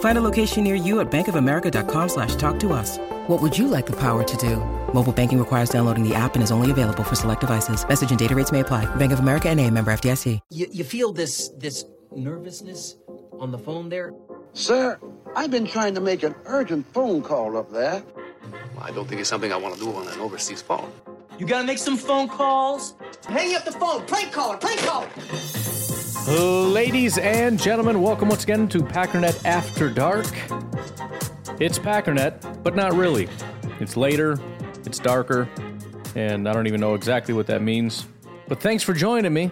Find a location near you at bankofamerica.com slash talk to us. What would you like the power to do? Mobile banking requires downloading the app and is only available for select devices. Message and data rates may apply. Bank of America and a member FDIC. You, you feel this this nervousness on the phone there? Sir, I've been trying to make an urgent phone call up there. I don't think it's something I want to do on an overseas phone. You gotta make some phone calls. Hang up the phone. Prank caller. Prank caller. Ladies and gentlemen, welcome once again to Packernet After Dark. It's Packernet, but not really. It's later, it's darker, and I don't even know exactly what that means. But thanks for joining me.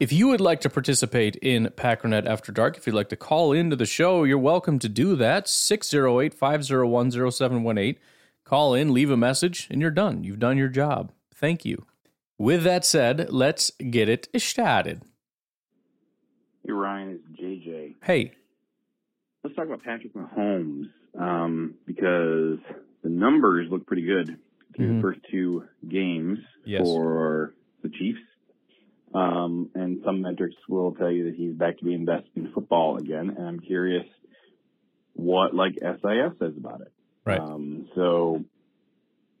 If you would like to participate in Packernet After Dark, if you'd like to call into the show, you're welcome to do that. 608 501 0718. Call in, leave a message, and you're done. You've done your job. Thank you. With that said, let's get it started. Hey, Ryan, it's JJ. Hey, Let's talk about Patrick Mahomes um, because the numbers look pretty good through Mhm. the first two games Yes. for the Chiefs. Um, and some metrics will tell you that he's back to being best in football again. And I'm curious what like SIS says about it. Right. Um, so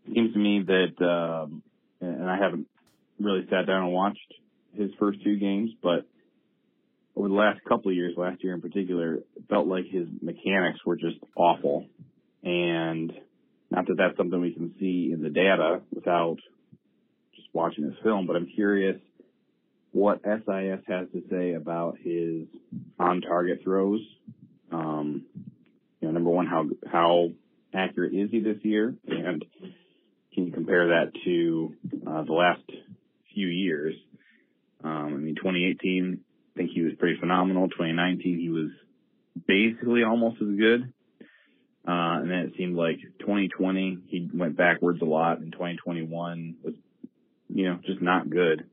it seems to me that, um, and I haven't really sat down and watched his first two games, but over the last couple of years, last year in particular, felt like his mechanics were just awful. And not that that's something we can see in the data without just watching his film, but I'm curious what SIS has to say about his on target throws. Um, you know, number one, how, how accurate is he this year? And can you compare that to uh, the last few years? Um, I mean, 2018, I think he was pretty phenomenal. 2019, he was basically almost as good. Uh, and then it seemed like 2020, he went backwards a lot, and 2021 was, you know, just not good.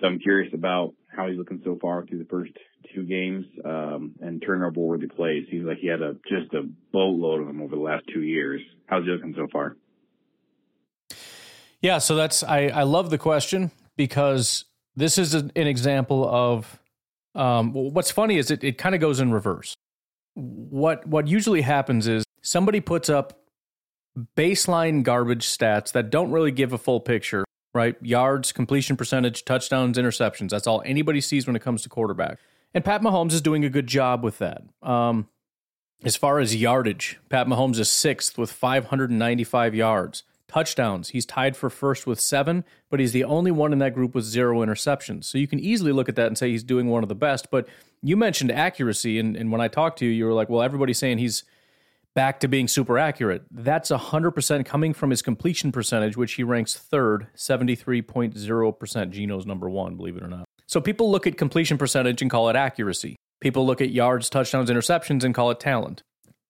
So I'm curious about how he's looking so far through the first two games, um, and turnover worthy plays. Seems like he had a, just a boatload of them over the last two years. How's he looking so far? Yeah, so that's I, I love the question because this is an, example of um, what's funny is it, it kind of goes in reverse. What what usually happens is somebody puts up baseline garbage stats that don't really give a full picture, right? Yards, completion percentage, touchdowns, interceptions. That's all anybody sees when it comes to quarterback. And Pat Mahomes is doing a good job with that. Um, as far as yardage, Pat Mahomes is sixth with 595 yards. Touchdowns, he's tied for first with seven, but he's the only one in that group with zero interceptions. So you can easily look at that and say he's doing one of the best. But you mentioned accuracy, and, and when I talked to you, you were like, well, everybody's saying he's back to being super accurate. That's 100% coming from his completion percentage, which he ranks third, 73.0%. Geno's number one, believe it or not. So people look at completion percentage and call it accuracy. People look at yards, touchdowns, interceptions and call it talent.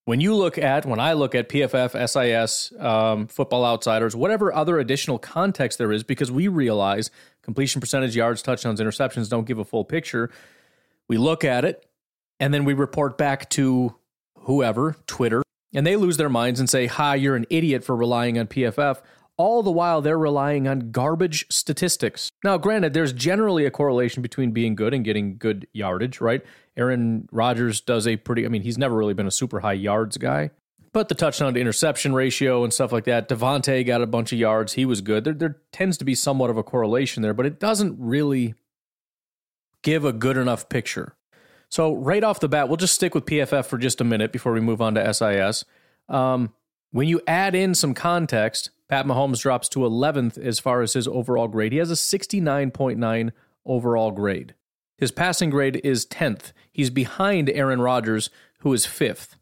When you look at, when I look at PFF, SIS, um, Football Outsiders, whatever other additional context there is, because we realize completion percentage, yards, touchdowns, interceptions don't give a full picture. We look at it and then we report back to whoever, Twitter, and they lose their minds and say, Hi, you're an idiot for relying on PFF. All the while, they're relying on garbage statistics. Now, granted, there's generally a correlation between being good and getting good yardage, right? Aaron Rodgers does a pretty, I mean, he's never really been a super high yards guy, but the touchdown to interception ratio and stuff like that, Davante got a bunch of yards. He was good. There, there tends to be somewhat of a correlation there, but it doesn't really give a good enough picture. So, right off the bat, we'll just stick with PFF for just a minute before we move on to SIS. Um, when you add in some context, Pat Mahomes drops to 11th as far as his overall grade. He has a 69.9 overall grade. His passing grade is 10th. He's behind Aaron Rodgers, who is 5th.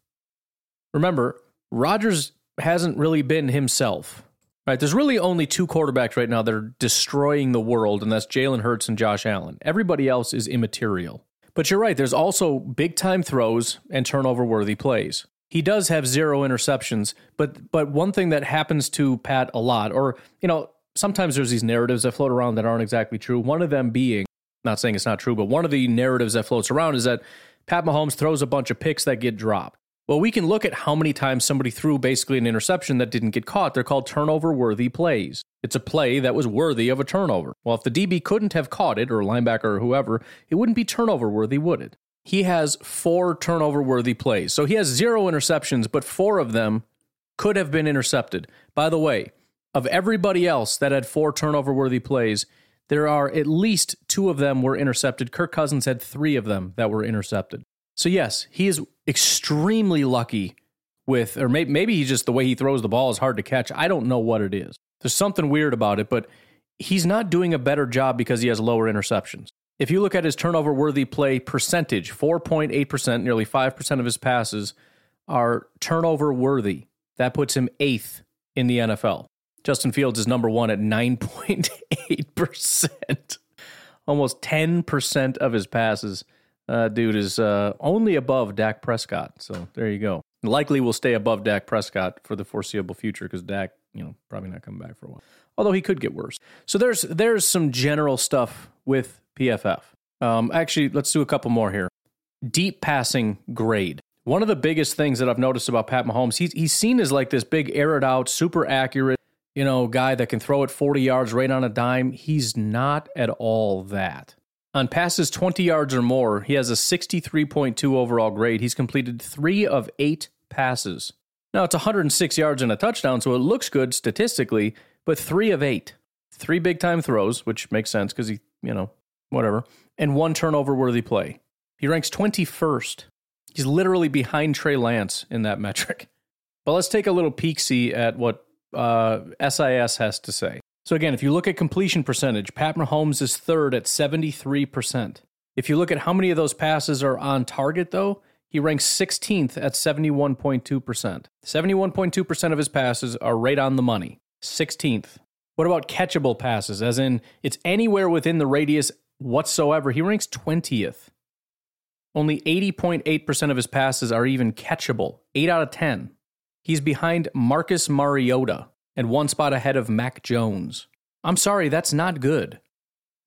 Remember, Rodgers hasn't really been himself. Right? There's really only two quarterbacks right now that are destroying the world, and that's Jalen Hurts and Josh Allen. Everybody else is immaterial. But you're right, there's also big time throws and turnover worthy plays. He does have zero interceptions, but but one thing that happens to Pat a lot, or you know, sometimes there's these narratives that float around that aren't exactly true. One of them being, not saying it's not true, but one of the narratives that floats around is that Pat Mahomes throws a bunch of picks that get dropped. Well, we can look at how many times somebody threw basically an interception that didn't get caught. They're called turnover worthy plays. It's a play that was worthy of a turnover. Well, if the DB couldn't have caught it, or linebacker or whoever, it wouldn't be turnover worthy, would it? He has four turnover worthy plays. So he has zero interceptions, but four of them could have been intercepted. By the way, of everybody else that had four turnover worthy plays, there are at least two of them were intercepted. Kirk Cousins had three of them that were intercepted. So yes, he is extremely lucky with, or maybe, maybe just the way he throws the ball is hard to catch. I don't know what it is. There's something weird about it, but he's not doing a better job because he has lower interceptions. If you look at his turnover worthy play percentage, 4.8%, nearly 5% of his passes are turnover worthy. That puts him eighth in the NFL. Justin Fields is number one at 9.8%. Almost 10% of his passes uh, dude is uh, only above Dak Prescott. So there you go. Likely will stay above Dak Prescott for the foreseeable future because Dak, you know, probably not coming back for a while. Although he could get worse. So there's there's some general stuff with PFF. Um, actually, let's do a couple more here. Deep passing grade. One of the biggest things that I've noticed about Pat Mahomes, he's he's seen as like this big, air it out, super accurate, you know, guy that can throw it 40 yards right on a dime. He's not at all that. On passes 20 yards or more, he has a 63.2 overall grade. He's completed three of eight passes. Now, it's 106 yards and a touchdown, so it looks good statistically, but three of eight. Three big time throws, which makes sense because he, you know, whatever, and one turnover worthy play. He ranks 21st. He's literally behind Trey Lance in that metric. But let's take a little peek see at what uh, SIS has to say. So again, if you look at completion percentage, Pat Mahomes is third at 73%. If you look at how many of those passes are on target, though, he ranks 16th at 71.2%. 71.2% of his passes are right on the money. 16th. What about catchable passes, as in it's anywhere within the radius whatsoever? He ranks 20th. Only 80.8% of his passes are even catchable, 8 out of 10. He's behind Marcus Mariota, and one spot ahead of Mac Jones. I'm sorry, that's not good.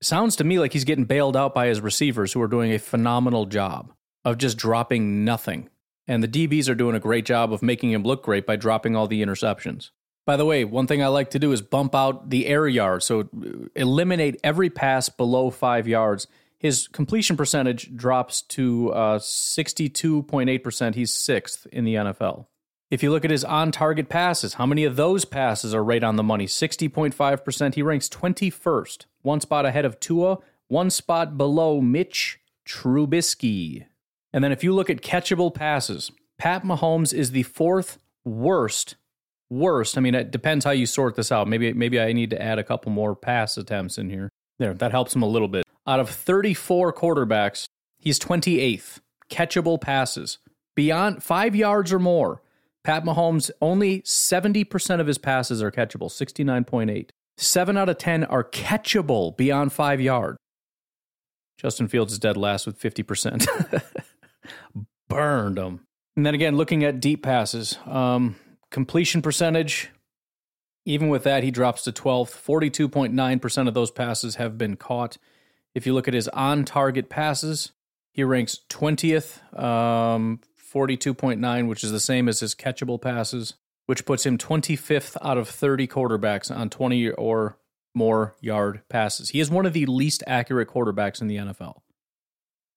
Sounds to me like he's getting bailed out by his receivers who are doing a phenomenal job of just dropping nothing. And the DBs are doing a great job of making him look great by dropping all the interceptions. By the way, one thing I like to do is bump out the air yards, so eliminate every pass below five yards. His completion percentage drops to uh, 62.8%. He's sixth in the NFL. If you look at his on target passes, how many of those passes are right on the money? 60.5%. He ranks 21st, one spot ahead of Tua, one spot below Mitch Trubisky. And then if you look at catchable passes, Pat Mahomes is the fourth worst. Worst. I mean, it depends how you sort this out. Maybe maybe I need to add a couple more pass attempts in here. There, that helps him a little bit. Out of 34 quarterbacks, he's 28th. Catchable passes. Beyond five yards or more. Pat Mahomes, only 70% of his passes are catchable, 69.8. Seven out of 10 are catchable beyond five yards. Justin Fields is dead last with 50%. Burned them. And then again, looking at deep passes, um, completion percentage, even with that, he drops to 12th. 42.9% of those passes have been caught. If you look at his on target passes, he ranks 20th, um, 42.9, which is the same as his catchable passes, which puts him 25th out of 30 quarterbacks on 20 or more yard passes. He is one of the least accurate quarterbacks in the NFL.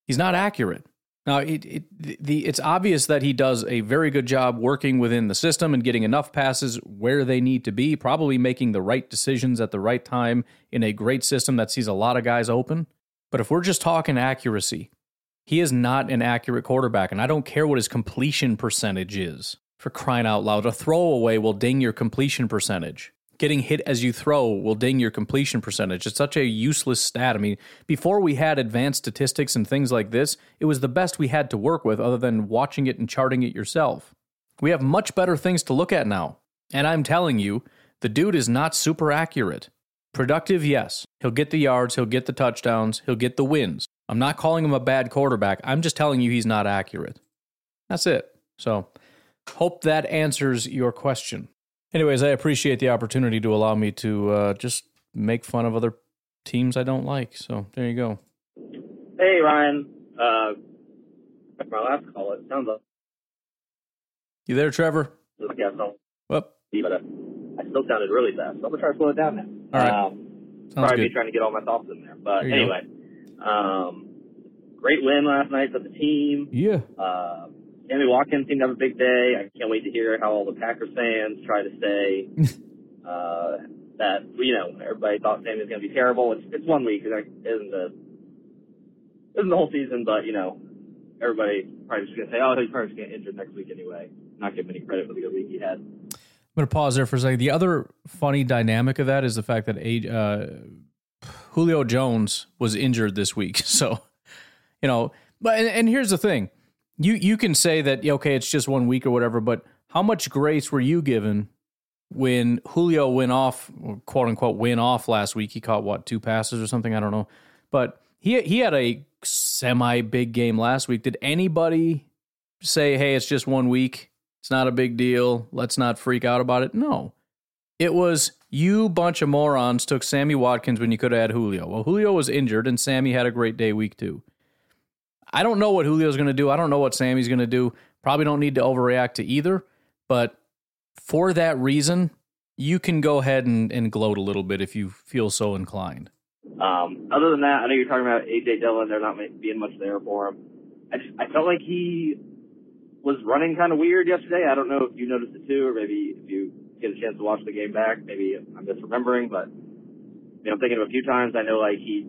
He's not accurate. Now, it, it, the, it's obvious that he does a very good job working within the system and getting enough passes where they need to be, probably making the right decisions at the right time in a great system that sees a lot of guys open. But if we're just talking accuracy, He is not an accurate quarterback, and I don't care what his completion percentage is. For crying out loud, a throwaway will ding your completion percentage. Getting hit as you throw will ding your completion percentage. It's such a useless stat. I mean, before we had advanced statistics and things like this, it was the best we had to work with other than watching it and charting it yourself. We have much better things to look at now. And I'm telling you, the dude is not super accurate. Productive, yes. He'll get the yards, he'll get the touchdowns, he'll get the wins. I'm not calling him a bad quarterback. I'm just telling you he's not accurate. That's it. So, hope that answers your question. Anyways, I appreciate the opportunity to allow me to uh, just make fun of other teams I don't like. So, there you go. Hey, Ryan. Uh, my last call, it sounds like. You there, Trevor? I guess I'll. Whoop. But uh, I still sounded really fast. So I'm going to try to slow it down now. All right. Um, Sounds probably good. be trying to get all my thoughts in there. But There anyway, um, great win last night for the team. Yeah. Uh, Sammy Watkins seemed to have a big day. I can't wait to hear how all the Packers fans try to say uh, that you know everybody thought Sammy was going to be terrible. It's it's one week, it isn't the isn't the whole season, but you know everybody probably just going to say, oh, he's probably just going to get injured next week anyway. Not give him any credit for the good week he had. I'm going to pause there for a second. The other funny dynamic of that is the fact that uh, Julio Jones was injured this week. So, you know, but and, and here's the thing: you you can say that okay, it's just one week or whatever, but how much grace were you given when Julio went off, quote unquote, went off last week? He caught what two passes or something? I don't know, but he he had a semi big game last week. Did anybody say, hey, it's just one week? It's not a big deal. Let's not freak out about it. No. It was you bunch of morons took Sammy Watkins when you could have had Julio. Well, Julio was injured and Sammy had a great day week two. I don't know what Julio's going to do. I don't know what Sammy's going to do. Probably don't need to overreact to either. But for that reason, you can go ahead and, and gloat a little bit if you feel so inclined. Um, other than that, I know you're talking about AJ Dillon. There not being much there for him. I just I felt like he was running kind of weird yesterday. I don't know if you noticed it too, or maybe if you get a chance to watch the game back, maybe I'm misremembering. But you know, I'm thinking of a few times. I know like he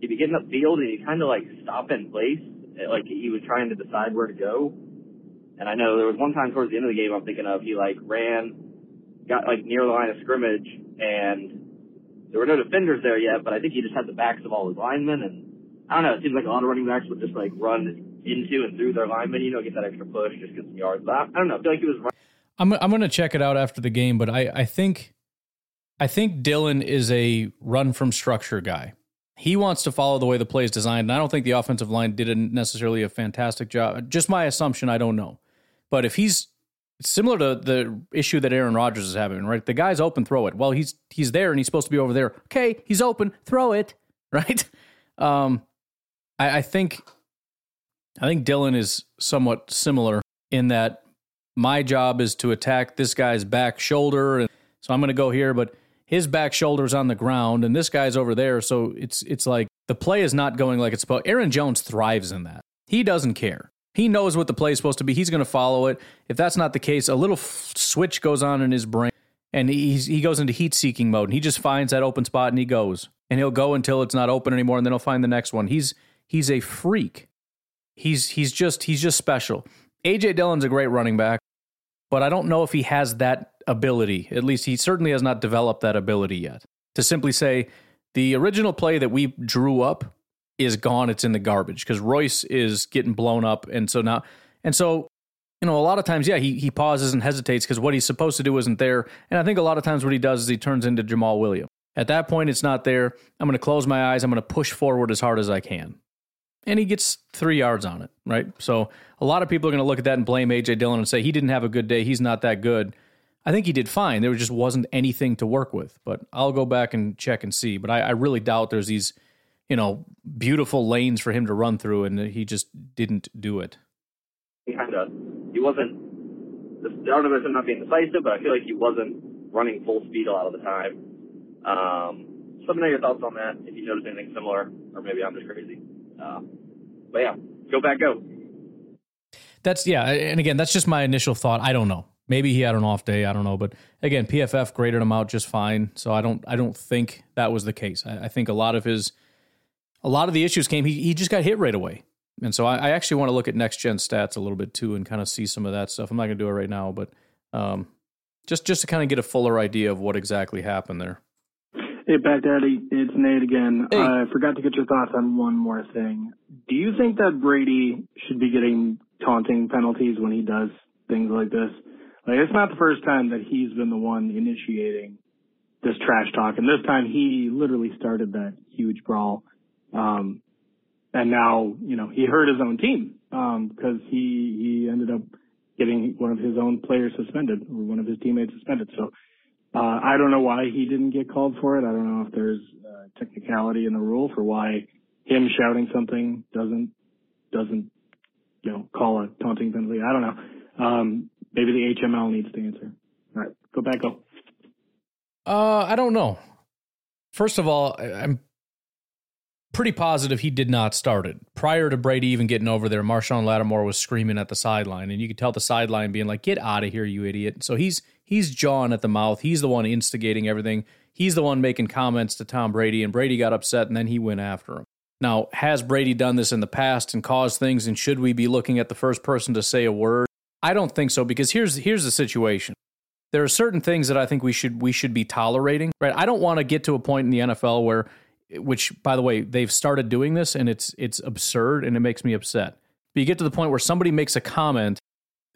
he'd be getting upfield and he kind of like stop in place, Uh, like he was trying to decide where to go. And I know there was one time towards the end of the game I'm thinking of he like ran, got like near the line of scrimmage, and there were no defenders there yet, but I think he just had the backs of all his linemen, and I don't know. It seems like a lot of running backs would just like run into and through their linemen, you know, get that extra push, just get some yards. But I, I don't know. I feel like he was. Running. I'm I'm to check it out after the game, but I I think I think Dillon is a run from structure guy. He wants to follow the way the play is designed, and I don't think the offensive line did a necessarily a fantastic job. Just my assumption, I don't know. But if he's similar to the issue that Aaron Rodgers is having, right? The guy's open, throw it. Well, he's he's there and he's supposed to be over there. Okay, he's open, throw it, right? Um, I, I think I think Dillon is somewhat similar in that my job is to attack this guy's back shoulder, and so I'm going to go here, but his back shoulder's on the ground, and this guy's over there. So it's it's like the play is not going like it's supposed. Aaron Jones thrives in that. He doesn't care. He knows what the play is supposed to be. He's going to follow it. If that's not the case, a little f- switch goes on in his brain, and he's, he goes into heat seeking mode. And he just finds that open spot and he goes, and he'll go until it's not open anymore, and then he'll find the next one. He's he's a freak. He's he's just he's just special. AJ Dillon's a great running back, but I don't know if he has that ability. At least he certainly has not developed that ability yet. To simply say the original play that we drew up is gone, it's in the garbage because Royce is getting blown up, and so now and so you know a lot of times, yeah, he he pauses and hesitates because what he's supposed to do isn't there, and I think a lot of times what he does is he turns into Jamaal Williams. At that point, it's not there. I'm going to close my eyes. I'm going to push forward as hard as I can and he gets three yards on it, right? So a lot of people are going to look at that and blame AJ Dillon and say he didn't have a good day. He's not that good. I think he did fine. There just wasn't anything to work with. But I'll go back and check and see. But I, I really doubt there's these, you know, beautiful lanes for him to run through, and he just didn't do it. He kind of he wasn't. I don't know if it's not being decisive, but I feel like he wasn't running full speed a lot of the time. Um, so let me know your thoughts on that. If you notice anything similar, or maybe I'm just crazy. Uh, but yeah, go back, go. That's yeah, and again, that's just my initial thought. I don't know. Maybe he had an off day. I don't know, but again, PFF graded him out just fine. So I don't, I don't think that was the case. I, I think a lot of his, a lot of the issues came. He he just got hit right away. And so I, I actually want to look at next gen stats a little bit too and kind of see some of that stuff. I'm not going to do it right now, but um, just just to kind of get a fuller idea of what exactly happened there. Hey, Back Daddy, it's Nate again. Hey. I forgot to get your thoughts on one more thing. Do you think that Brady should be getting taunting penalties when he does things like this? Like, it's not the first time that he's been the one initiating this trash talk, and this time he literally started that huge brawl. Um, and now, you know, he hurt his own team because um, he he ended up getting one of his own players suspended or one of his teammates suspended. So uh, I don't know why he didn't get called for it. I don't know if there's a technicality in the rule for why him shouting something doesn't doesn't you know call a taunting penalty. I don't know. Um, maybe the HML needs to answer. All right, go back up. Uh, I don't know. First of all, I'm pretty positive he did not start it. Prior to Brady even getting over there, Marshon Lattimore was screaming at the sideline, and you could tell the sideline being like, "Get out of here, you idiot!" So he's he's jawing at the mouth. He's the one instigating everything. He's the one making comments to Tom Brady, and Brady got upset, and then he went after him. Now, has Brady done this in the past and caused things? And should we be looking at the first person to say a word? I don't think so because here's here's the situation. There are certain things that I think we should we should be tolerating. Right? I don't want to get to a point in the NFL where which by the way they've started doing this and it's it's absurd and it makes me upset but you get to the point where somebody makes a comment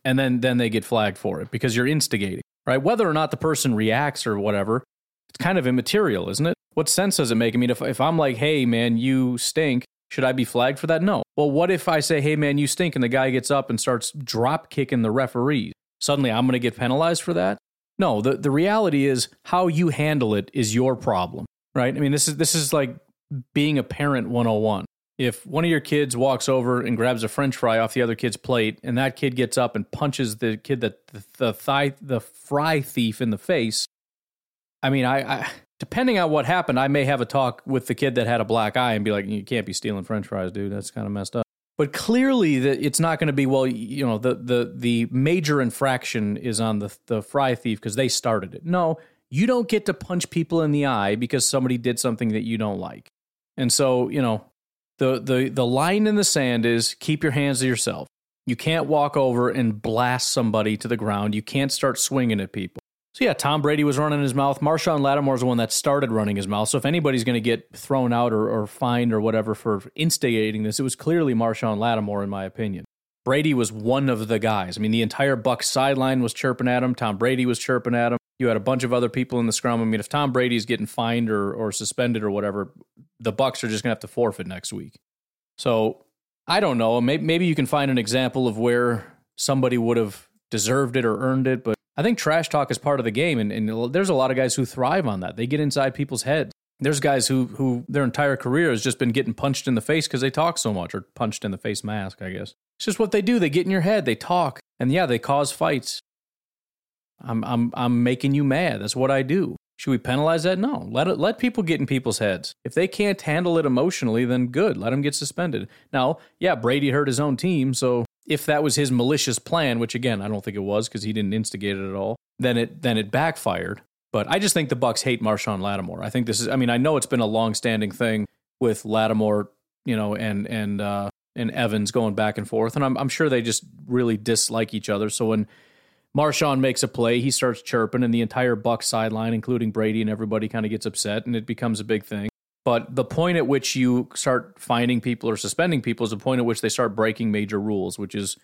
and then then they get flagged for it because you're instigating right whether or not the person reacts or whatever it's kind of immaterial isn't it what sense does it make i mean if, if i'm like hey man you stink should i be flagged for that? No. Well what if i say hey man you stink and the guy gets up and starts drop kicking the referee suddenly i'm going to get penalized for that? No. The, the reality is how you handle it is your problem right? I mean, this is this is like being a parent 101. If one of your kids walks over and grabs a french fry off the other kid's plate and that kid gets up and punches the kid that the, the thigh the fry thief in the face, I mean, I, I depending on what happened, I may have a talk with the kid that had a black eye and be like, "You can't be stealing French fries, dude. That's kind of messed up." But clearly, that it's not going to be well. You know, the the the major infraction is on the the fry thief because they started it. No, you don't get to punch people in the eye because somebody did something that you don't like. And so, you know, the the the line in the sand is keep your hands to yourself. You can't walk over and blast somebody to the ground. You can't start swinging at people. So yeah, Tom Brady was running his mouth. Marshon Lattimore's the one that started running his mouth. So if anybody's going to get thrown out or, or fined or whatever for instigating this, it was clearly Marshon Lattimore, in my opinion. Brady was one of the guys. I mean, the entire Bucs sideline was chirping at him. Tom Brady was chirping at him. You had a bunch of other people in the scrum. I mean, if Tom Brady's getting fined or, or suspended or whatever, the Bucs are just going to have to forfeit next week. So I don't know. Maybe, maybe you can find an example of where somebody would have deserved it or earned it. But I think trash talk is part of the game, and, and there's a lot of guys who thrive on that. They get inside people's heads. There's guys who who their entire career has just been getting punched in the face because they talk so much, or punched in the face mask, I guess. It's just what they do. They get in your head. They talk, and yeah, they cause fights. I'm I'm I'm making you mad. That's what I do. Should we penalize that? No. Let it, let people get in people's heads. If they can't handle it emotionally, then good. Let them get suspended. Now, yeah, Brady hurt his own team, so if that was his malicious plan, which again I don't think it was because he didn't instigate it at all, then it then it backfired. But I just think the Bucs hate Marshon Lattimore. I think this is. I mean, I know it's been a long-standing thing with Lattimore, you know, and and uh, and Evans going back and forth, and I'm I'm sure they just really dislike each other. So when Marshon makes a play, he starts chirping, and the entire Buc sideline, including Brady and everybody, kind of gets upset, and it becomes a big thing. But the point at which you start finding people or suspending people is the point at which they start breaking major rules, which is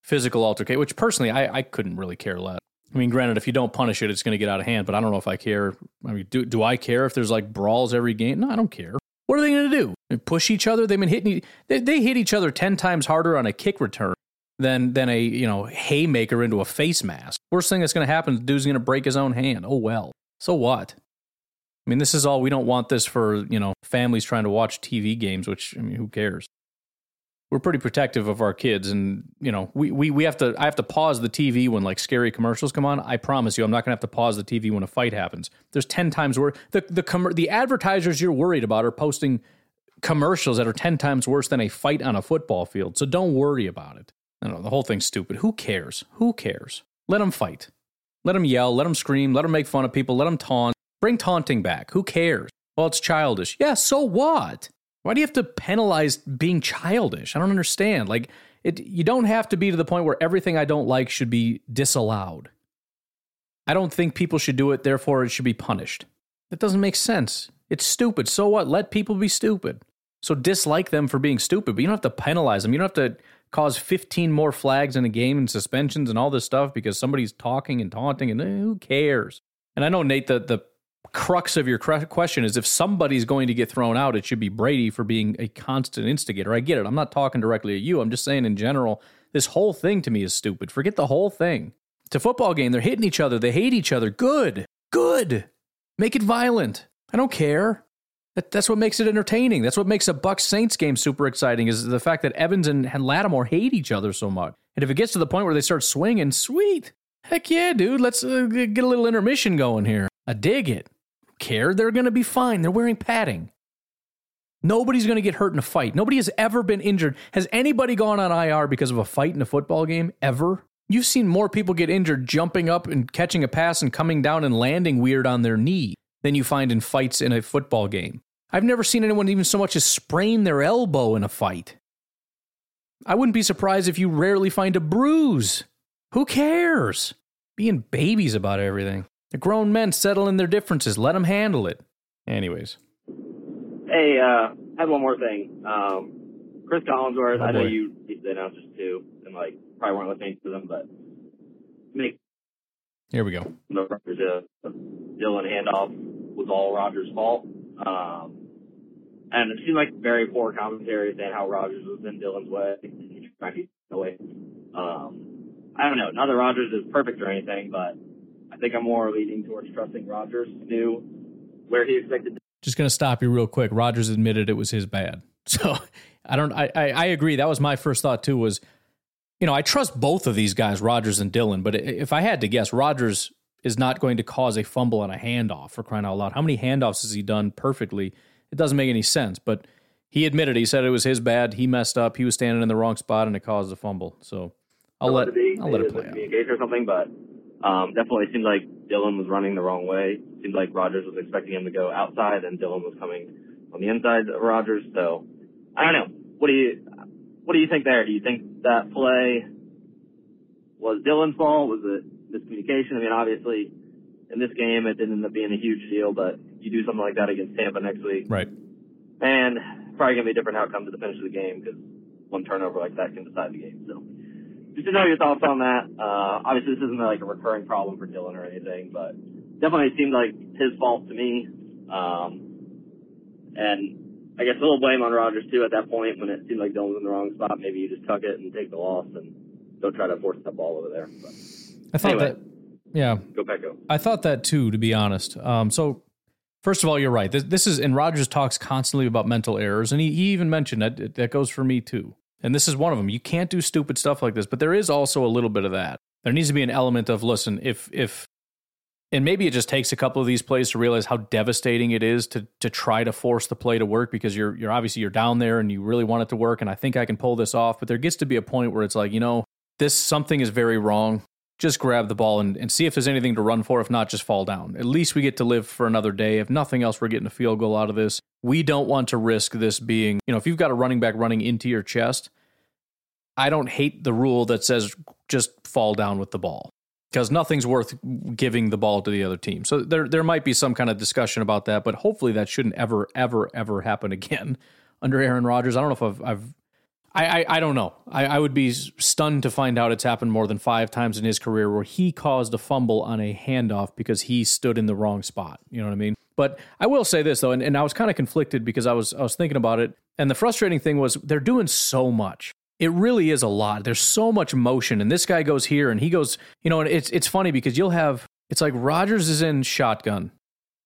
physical altercation. Which personally, I, I couldn't really care less. I mean, granted, if you don't punish it, it's going to get out of hand. But I don't know if I care. I mean, do do I care if there's like brawls every game? No, I don't care. What are they going to do? Push each other? They've been hitting. They, they hit each other ten times harder on a kick return than than a you know haymaker into a face mask. Worst thing that's going to happen, the dude's going to break his own hand. Oh well. So what? I mean, this is all we don't want this for you know families trying to watch TV games. Which I mean, who cares? We're pretty protective of our kids, and you know we, we we have to. I have to pause the TV when like scary commercials come on. I promise you, I'm not going to have to pause the TV when a fight happens. There's ten times worse. The the com- the advertisers you're worried about are posting commercials that are 10 times worse than a fight on a football field. So don't worry about it. I don't know. The whole thing's stupid. Who cares? Who cares? Let them fight. Let them yell. Let them scream. Let them make fun of people. Let them taunt. Bring taunting back. Who cares? Well, it's childish. Yeah, so what? Why do you have to penalize being childish? I don't understand. Like it you don't have to be to the point where everything I don't like should be disallowed. I don't think people should do it, therefore it should be punished. That doesn't make sense. It's stupid. So what? Let people be stupid. So dislike them for being stupid, but you don't have to penalize them. You don't have to cause 15 more flags in a game and suspensions and all this stuff because somebody's talking and taunting and eh, who cares? And I know Nate the the crux of your question is if somebody's going to get thrown out, it should be Brady for being a constant instigator. I get it. I'm not talking directly at you. I'm just saying in general, this whole thing to me is stupid. Forget the whole thing. It's a football game. They're hitting each other. They hate each other. Good. Good. Make it violent. I don't care. That, that's what makes it entertaining. That's what makes a Bucs Saints game super exciting is the fact that Evans and, Lattimore hate each other so much. And if it gets to the point where they start swinging, sweet. Heck yeah, dude. Let's uh, get a little intermission going here. I dig it care. They're going to be fine. They're wearing padding. Nobody's going to get hurt in a fight. Nobody has ever been injured. Has anybody gone on IR because of a fight in a football game ever? You've seen more people get injured jumping up and catching a pass and coming down and landing weird on their knee than you find in fights in a football game. I've never seen anyone even so much as sprain their elbow in a fight. I wouldn't be surprised if you rarely find a bruise. Who cares? Being babies about everything. The grown men settle in their differences. Let them handle it. Anyways. Hey, uh, I have one more thing. Um, Chris Collinsworth, oh, I know you the announcers too, and like probably weren't listening to them, but make here we go. The Dillon handoff was all Rodgers' fault, um, and it seemed like very poor commentary saying how Rodgers was in Dillon's way, trying to get away. Um, I don't know. Not that Rodgers is perfect or anything, but I think I'm more leaning towards trusting Rodgers knew where he expected. To- Just going to stop you real quick. Rodgers admitted it was his bad. So I don't. I, I, I agree. That was my first thought too. Was you know I trust both of these guys, Rodgers and Dillon. But if I had to guess, Rodgers is not going to cause a fumble on a handoff for crying out loud. How many handoffs has he done perfectly? It doesn't make any sense. But he admitted he said it was his bad. He messed up. He was standing in the wrong spot and it caused a fumble. So I'll let I'll let it play out. Or something, but um, definitely seemed like Dillon was running the wrong way. Seemed like Rodgers was expecting him to go outside, and Dillon was coming on the inside of Rodgers. So I don't know. What do you what do you think there? Do you think that play was Dillon's fault? Was it miscommunication? I mean, obviously, in this game, it didn't end up being a huge deal, but you do something like that against Tampa next week, right? And probably gonna be a different outcome to the finish of the game because one turnover like that can decide the game. So just to know your thoughts on that. Uh, obviously, this isn't like a recurring problem for Dillon or anything, but definitely seemed like his fault to me. Um, and I guess a little blame on Rodgers too at that point when it seemed like Dillon was in the wrong spot. Maybe you just tuck it and take the loss and don't try to force that ball over there. But I thought anyway, that, yeah, go back go. I thought that too, to be honest. Um, so First of all, you're right. This, this is, and Rodgers talks constantly about mental errors, and he, he even mentioned that that goes for me too. And this is one of them. You can't do stupid stuff like this, but there is also a little bit of that. There needs to be an element of listen, if if and maybe it just takes a couple of these plays to realize how devastating it is to to try to force the play to work because you're you're obviously you're down there and you really want it to work and I think I can pull this off, but there gets to be a point where it's like, you know, this something is very wrong. Just grab the ball and, and see if there's anything to run for. If not, just fall down. At least we get to live for another day. If nothing else, we're getting a field goal out of this. We don't want to risk this being, you know, if you've got a running back running into your chest, I don't hate the rule that says just fall down with the ball because nothing's worth giving the ball to the other team. So there there might be some kind of discussion about that, but hopefully that shouldn't ever ever ever happen again under Aaron Rodgers. I don't know if I've, I've I, I, I don't know. I, I would be stunned to find out it's happened more than five times in his career where he caused a fumble on a handoff because he stood in the wrong spot. You know what I mean? But I will say this though, and, and I was kind of conflicted because I was I was thinking about it, and the frustrating thing was they're doing so much it really is a lot. There's so much motion, and this guy goes here and he goes, you know, and it's it's funny because you'll have it's like Rodgers is in shotgun,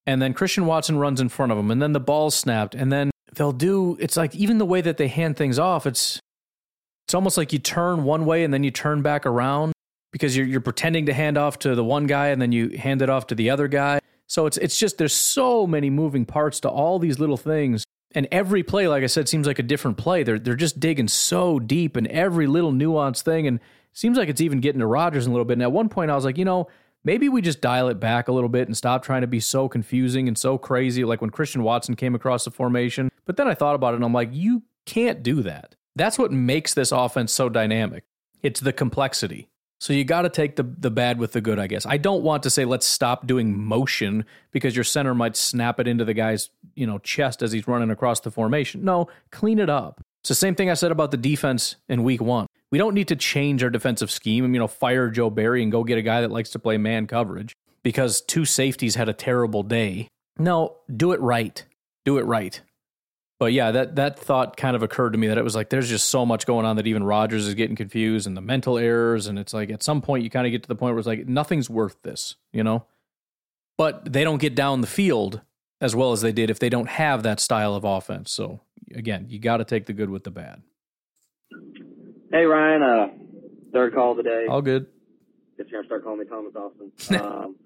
and then Christian Watson runs in front of him, and then the ball's snapped, and then they'll do it's like even the way that they hand things off, it's it's almost like you turn one way and then you turn back around because you're you're pretending to hand off to the one guy and then you hand it off to the other guy. So it's it's just there's so many moving parts to all these little things and every play, like I said, seems like a different play. They're they're just digging so deep in every little nuanced thing, and seems like it's even getting to Rodgers a little bit. And at one point, I was like, you know, maybe we just dial it back a little bit and stop trying to be so confusing and so crazy, like when Christian Watson came across the formation. But then I thought about it and I'm like, you can't do that. That's what makes this offense so dynamic. It's the complexity. So you got to take the the bad with the good, I guess. I don't want to say let's stop doing motion because your center might snap it into the guy's, you know, chest as he's running across the formation. No, clean it up. It's the same thing I said about the defense in week 1. We don't need to change our defensive scheme and you know fire Joe Barry and go get a guy that likes to play man coverage because two safeties had a terrible day. No, do it right. Do it right. But yeah, that that thought kind of occurred to me that it was like there's just so much going on that even Rodgers is getting confused and the mental errors and it's like at some point you kind of get to the point where it's like nothing's worth this, you know? But they don't get down the field as well as they did if they don't have that style of offense. So again, you got to take the good with the bad. Hey Ryan, uh, third call today. All good. Guess you're gonna start calling me Thomas Austin. Um,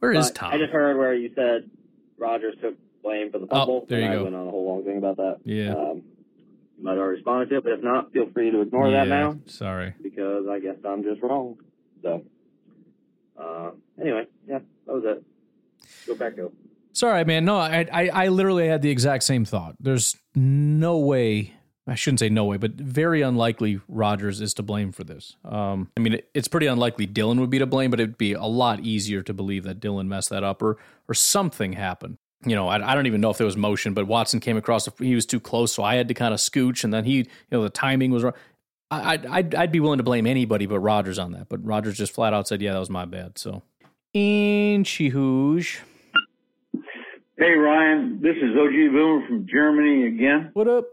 Where is Tom? I just heard where you said Rodgers took blame for the fumble. Oh, there you and I go. went on a whole long thing about that. Yeah. Um, you might have already responded to it, but if not, feel free to ignore that now Sorry. because I guess I'm just wrong. So, uh, anyway, yeah, that was it. Go back, go. Sorry, man. No, I, I I literally had the exact same thought. There's no way. I shouldn't say no way, but very unlikely Rodgers is to blame for this. Um, I mean, it, it's pretty unlikely Dillon would be to blame, but it'd be a lot easier to believe that Dillon messed that up or or something happened. You know, I, I don't even know if there was motion, but Watson came across. He was too close, so I had to kind of scooch, and then he, you know, the timing was wrong. I, I'd, I'd I'd be willing to blame anybody but Rodgers on that, but Rodgers just flat out said, "Yeah, that was my bad." So, hoosh. Hey Ryan, this is OG Boomer from Germany again. What up?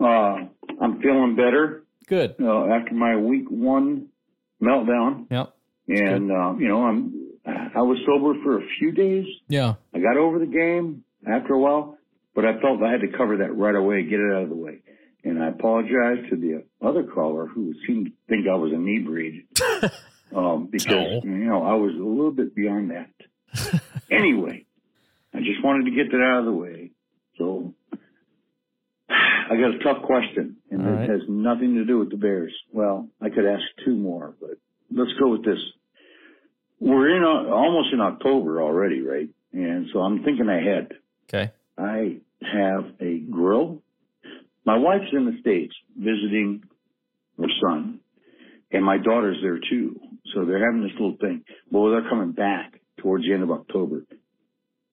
Uh, I'm feeling better. Good. Uh, after my week one meltdown, Yep. and uh, you know I'm I was sober for a few days. Yeah. I got over the game after a while, but I felt I had to cover that right away, get it out of the way. And I apologize to the other caller who seemed to think I was inebriated. um, because, you know, I was a little bit beyond that. anyway, I just wanted to get that out of the way. So I got a tough question, and All it right. has nothing to do with the Bears. Well, I could ask two more, but let's go with this. We're in uh, almost in October already, right? And so I'm thinking ahead. Okay. I have a grill. My wife's in the States visiting her son, and my daughter's there too. So they're having this little thing. Well, they're coming back towards the end of October.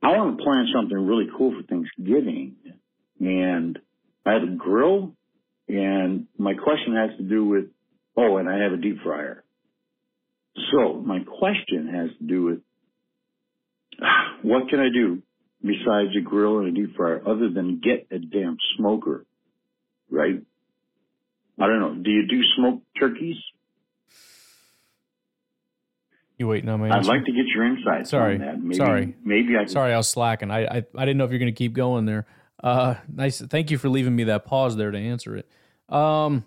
I want to plan something really cool for Thanksgiving, and I have a grill, and my question has to do with, oh, and I have a deep fryer. So my question has to do with what can I do besides a grill and a deep fryer other than get a damn smoker, right? I don't know. Do you do smoked turkeys? You waiting on me? I'd like to get your insights Sorry. on that. Maybe, Sorry. Maybe I can. Sorry, I was slacking. I, I I didn't know if you're going to keep going there. Uh, nice. Thank you for leaving me that pause there to answer it. Um,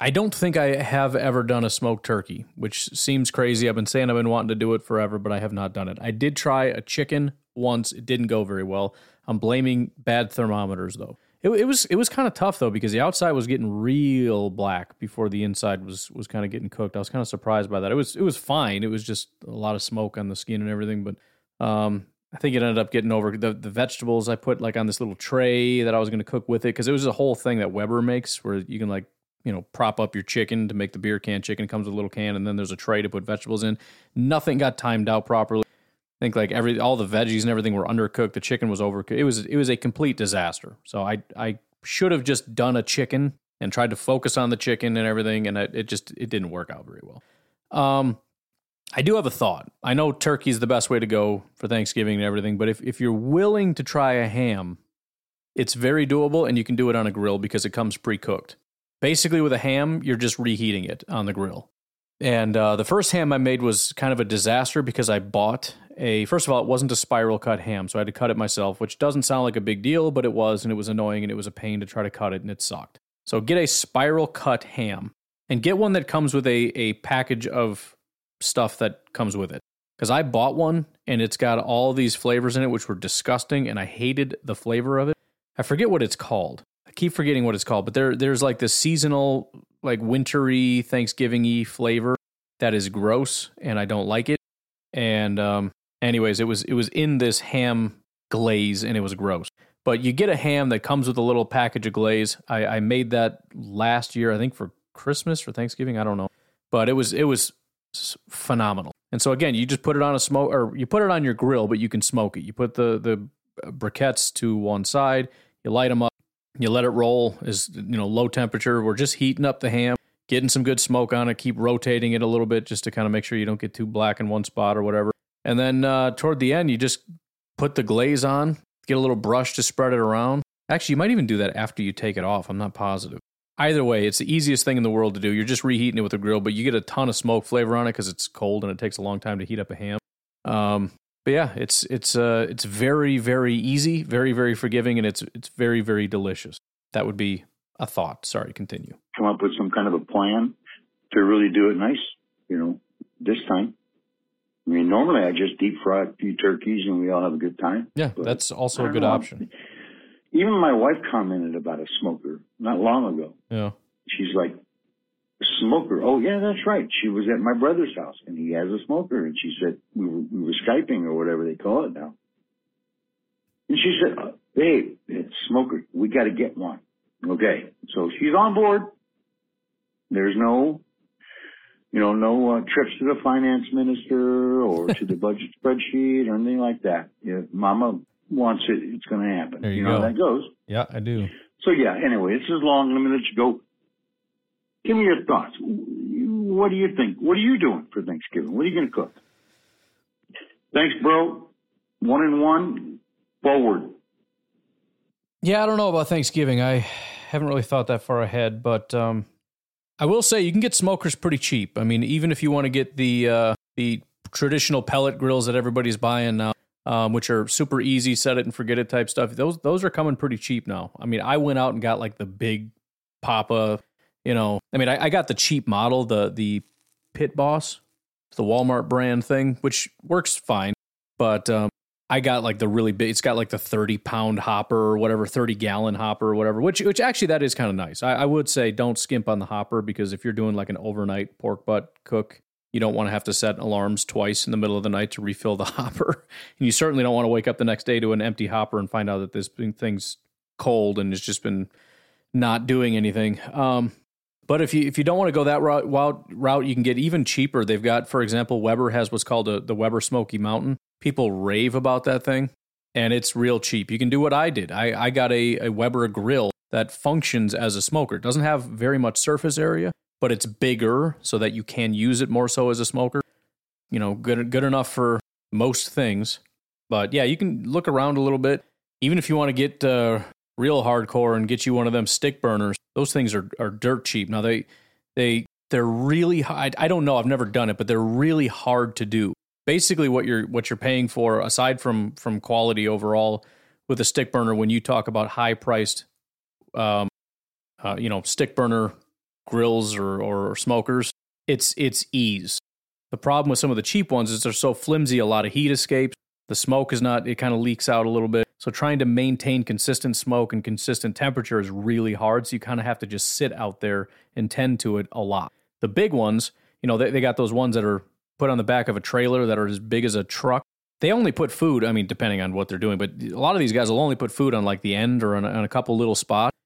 I don't think I have ever done a smoked turkey, which seems crazy. I've been saying I've been wanting to do it forever, but I have not done it. I did try a chicken once. It didn't go very well. I'm blaming bad thermometers though. It, it was it was kind of tough though because the outside was getting real black before the inside was was kind of getting cooked. I was kind of surprised by that. It was it was fine. It was just a lot of smoke on the skin and everything, but um, I think it ended up getting over the the vegetables I put like on this little tray that I was going to cook with it because it was a whole thing that Weber makes where you can like you know prop up your chicken to make the beer can chicken. Comes with a little can and then there's a tray to put vegetables in. Nothing got timed out properly. I think like every all the veggies and everything were undercooked. The chicken was overcooked. It was it was a complete disaster. So I I should have just done a chicken and tried to focus on the chicken and everything, and it, it just it didn't work out very well. Um, I do have a thought. I know turkey is the best way to go for Thanksgiving and everything, but if if you're willing to try a ham, it's very doable, and you can do it on a grill because it comes pre cooked. Basically, with a ham, you're just reheating it on the grill. And uh, the first ham I made was kind of a disaster because I bought a. First of all, it wasn't a spiral cut ham, so I had to cut it myself, which doesn't sound like a big deal, but it was, and it was annoying, and it was a pain to try to cut it, and it sucked. So get a spiral cut ham, and get one that comes with a a package of stuff that comes with it. Because I bought one, and it's got all these flavors in it, which were disgusting, and I hated the flavor of it. I forget what it's called. I keep forgetting what it's called, but there there's like this seasonal, like wintry, Thanksgiving y flavor that is gross and I don't like it. And um, anyways, it was it was in this ham glaze, and it was gross. But you get a ham that comes with a little package of glaze. I, I made that last year, I think for Christmas or Thanksgiving, I don't know. But it was it was phenomenal. And so again, you just put it on a smoke or you put it on your grill, but you can smoke it. You put the the briquettes to one side, you light them up, you let it roll is you know low temperature. We're just heating up the ham, getting some good smoke on it. Keep rotating it a little bit just to kind of make sure you don't get too black in one spot or whatever. And then uh, toward the end, you just put the glaze on, get a little brush to spread it around. Actually, you might even do that after you take it off. I'm not positive. Either way, it's the easiest thing in the world to do. You're just reheating it with a grill, but you get a ton of smoke flavor on it because it's cold and it takes a long time to heat up a ham. Um, but yeah, it's it's uh, it's very very easy, very very forgiving, and it's it's very very delicious. That would be a thought. Sorry, continue. Come up with some kind of a plan to really do it nice. You know, this time. I mean, normally I just deep fry a few turkeys and we all have a good time. Yeah, that's also a good know. option. Even my wife commented about a smoker not long ago. Yeah. She's like, smoker. Oh yeah, that's right. She was at my brother's house and he has a smoker. And she said, we were, we were Skyping or whatever they call it now. And she said, babe, it's smoker. We got to get one. Okay. So she's on board. There's no you know, no uh, trips to the finance minister or to the budget spreadsheet or anything like that. If Mama wants it, it's going to happen. There you, you know go. how that goes. Yeah, I do. So yeah. Anyway, this is long. Let me let you go. Give me your thoughts. What do you think? What are you doing for Thanksgiving? What are you going to cook? Thanks, bro. One and one. Forward. Yeah, I don't know about Thanksgiving. I haven't really thought that far ahead, but um, I will say you can get smokers pretty cheap. I mean, even if you want to get the uh, the traditional pellet grills that everybody's buying now, um, which are super easy, set it and forget it type stuff. Those those are coming pretty cheap now. I mean, I went out and got like the big Papa. You know, I mean, I, I got the cheap model, the the Pit Boss, the Walmart brand thing, which works fine. But um, I got like the really big. It's got like the thirty pound hopper or whatever, thirty gallon hopper or whatever. Which which actually that is kind of nice. I, I, would say don't skimp on the hopper because if you're doing like an overnight pork butt cook, you don't want to have to set alarms twice in the middle of the night to refill the hopper, and you certainly don't want to wake up the next day to an empty hopper and find out that this thing's cold and it's just been not doing anything. Um, but if you if you don't want to go that route, route, you can get even cheaper. They've got, for example, Weber has what's called a, the Weber Smoky Mountain, people rave about that thing and it's real cheap. You can do what I did. I, I got a, a Weber grill that functions as a smoker. It doesn't have very much surface area, but it's bigger so that you can use it more so as a smoker. You know, good good enough for most things. But yeah, you can look around a little bit. Even if you want to get uh, real hardcore and get you one of them stick burners, those things are are dirt cheap. Now they they they're really high. I don't know. I've never done it, but they're really hard to do basically what you're what you're paying for aside from from quality overall with a stick burner when you talk about high priced um uh, you know stick burner grills or or smokers it's it's ease the problem with some of the cheap ones is they're so flimsy a lot of heat escapes the smoke is not it kind of leaks out a little bit so trying to maintain consistent smoke and consistent temperature is really hard so you kind of have to just sit out there and tend to it a lot the big ones you know they, they got those ones that are put on the back of a trailer that are as big as a truck. They only put food, I mean, depending on what they're doing, but a lot of these guys will only put food on like the end or on, on a couple little spots.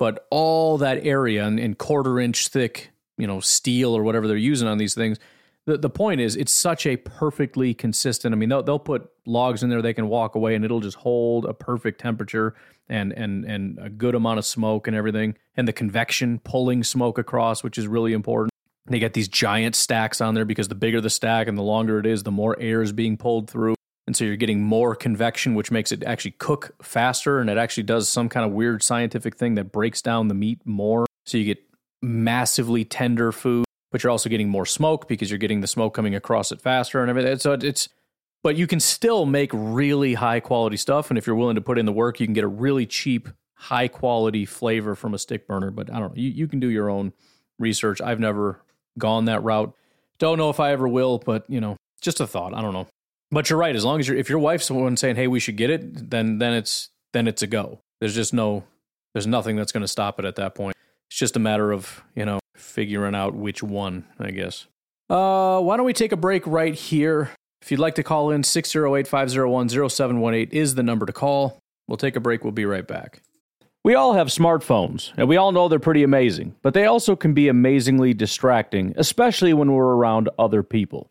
But all that area in, in quarter inch thick, you know, steel or whatever they're using on these things, the, the point is it's such a perfectly consistent. I mean, they'll, they'll put logs in there they can walk away and it'll just hold a perfect temperature and and and a good amount of smoke and everything, and the convection pulling smoke across, which is really important. They get these giant stacks on there because the bigger the stack and the longer it is, the more air is being pulled through. And so you're getting more convection, which makes it actually cook faster. And it actually does some kind of weird scientific thing that breaks down the meat more. So you get massively tender food, but you're also getting more smoke because you're getting the smoke coming across it faster and everything. So it's, but you can still make really high quality stuff. And if you're willing to put in the work, you can get a really cheap, high quality flavor from a stick burner. But I don't know, you, you can do your own research. I've never gone that route. Don't know if I ever will, but you know, just a thought. I don't know. But you're right. As long as you're, if your wife's the one saying, "Hey, we should get it," then then it's then it's a go. There's just no, there's nothing that's going to stop it at that point. It's just a matter of you know figuring out which one, I guess. Uh, why don't we take a break right here? If you'd like to call in, 608 501 0718 is the number to call. We'll take a break. We'll be right back. We all have smartphones, and we all know they're pretty amazing, but they also can be amazingly distracting, especially when we're around other people.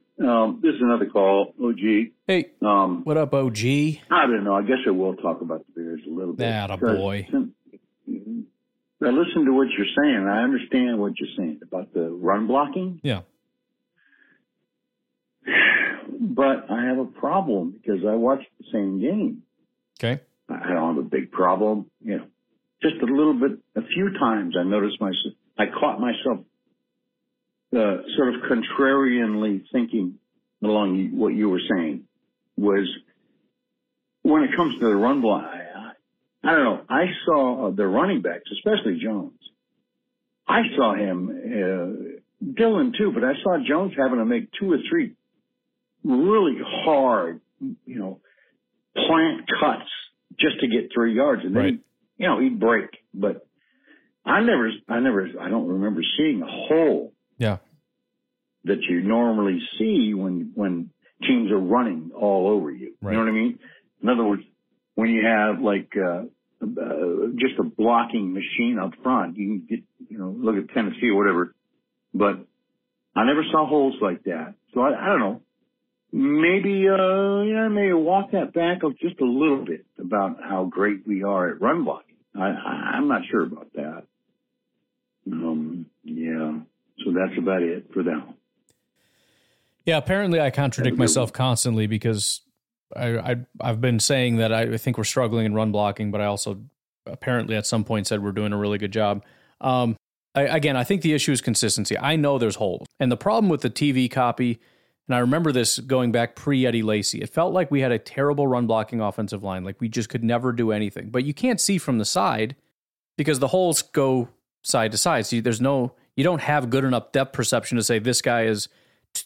Um, this is another call, OG. Hey, um, what up, OG? I don't know. I guess I will talk about the Bears a little bit. That a boy. I listen to what you're saying. I understand what you're saying about the run blocking. Yeah. But I have a problem because I watched the same game. Okay. I don't have a big problem. You know, just a little bit. A few times I noticed myself. I caught myself uh, sort of contrarianly thinking along what you were saying was when it comes to the run block, I, I don't know. I saw the running backs, especially Jones. I saw him, uh, Dillon too, but I saw Jones having to make two or three really hard, you know, plant cuts just to get three yards. And then, right. you know, he'd break. But I never, I never, I don't remember seeing a hole. That you normally see when when teams are running all over you. Right. You know what I mean? In other words, when you have like uh, uh, just a blocking machine up front, you can get you know look at Tennessee or whatever. But I never saw holes like that. So I, I don't know. Maybe uh yeah, maybe walk that back up just a little bit about how great we are at run blocking. I, I I'm not sure about that. Um yeah. So that's about it for now. Yeah, apparently I contradict myself constantly because I, I have been saying that I think we're struggling in run blocking, but I also apparently at some point said we're doing a really good job. Um, I, again, I think the issue is consistency. I know there's holes, and the problem with the TV copy, and I remember this going back pre Eddie Lacy. It felt like we had a terrible run blocking offensive line, like we just could never do anything. But you can't see from the side because the holes go side to side. So there's no you don't have good enough depth perception to say this guy is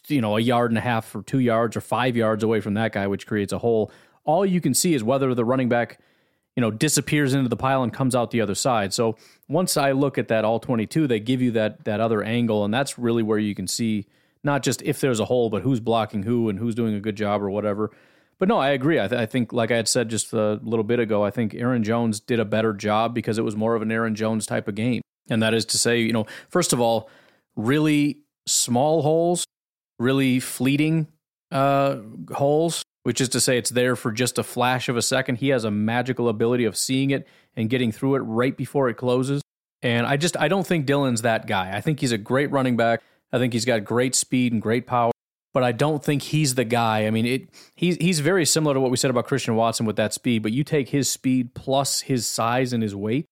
you know a yard and a half or two yards or five yards away from that guy, which creates a hole. All you can see is whether the running back you know disappears into the pile and comes out the other side. So once I look at that all 22, they give you that that other angle, and that's really where you can see not just if there's a hole, but who's blocking who and who's doing a good job or whatever. But no, I agree. I, th- I, think, like I had said just a little bit ago, I think Aaron Jones did a better job because it was more of an Aaron Jones type of game. And that is to say, you know, first of all, really small holes, really fleeting uh, holes, which is to say it's there for just a flash of a second. He has a magical ability of seeing it and getting through it right before it closes. And I just I don't think Dillon's that guy. I think he's a great running back. I think he's got great speed and great power, but I don't think he's the guy. I mean, it he's he's very similar to what we said about Christian Watson with that speed, but you take his speed plus his size and his weight,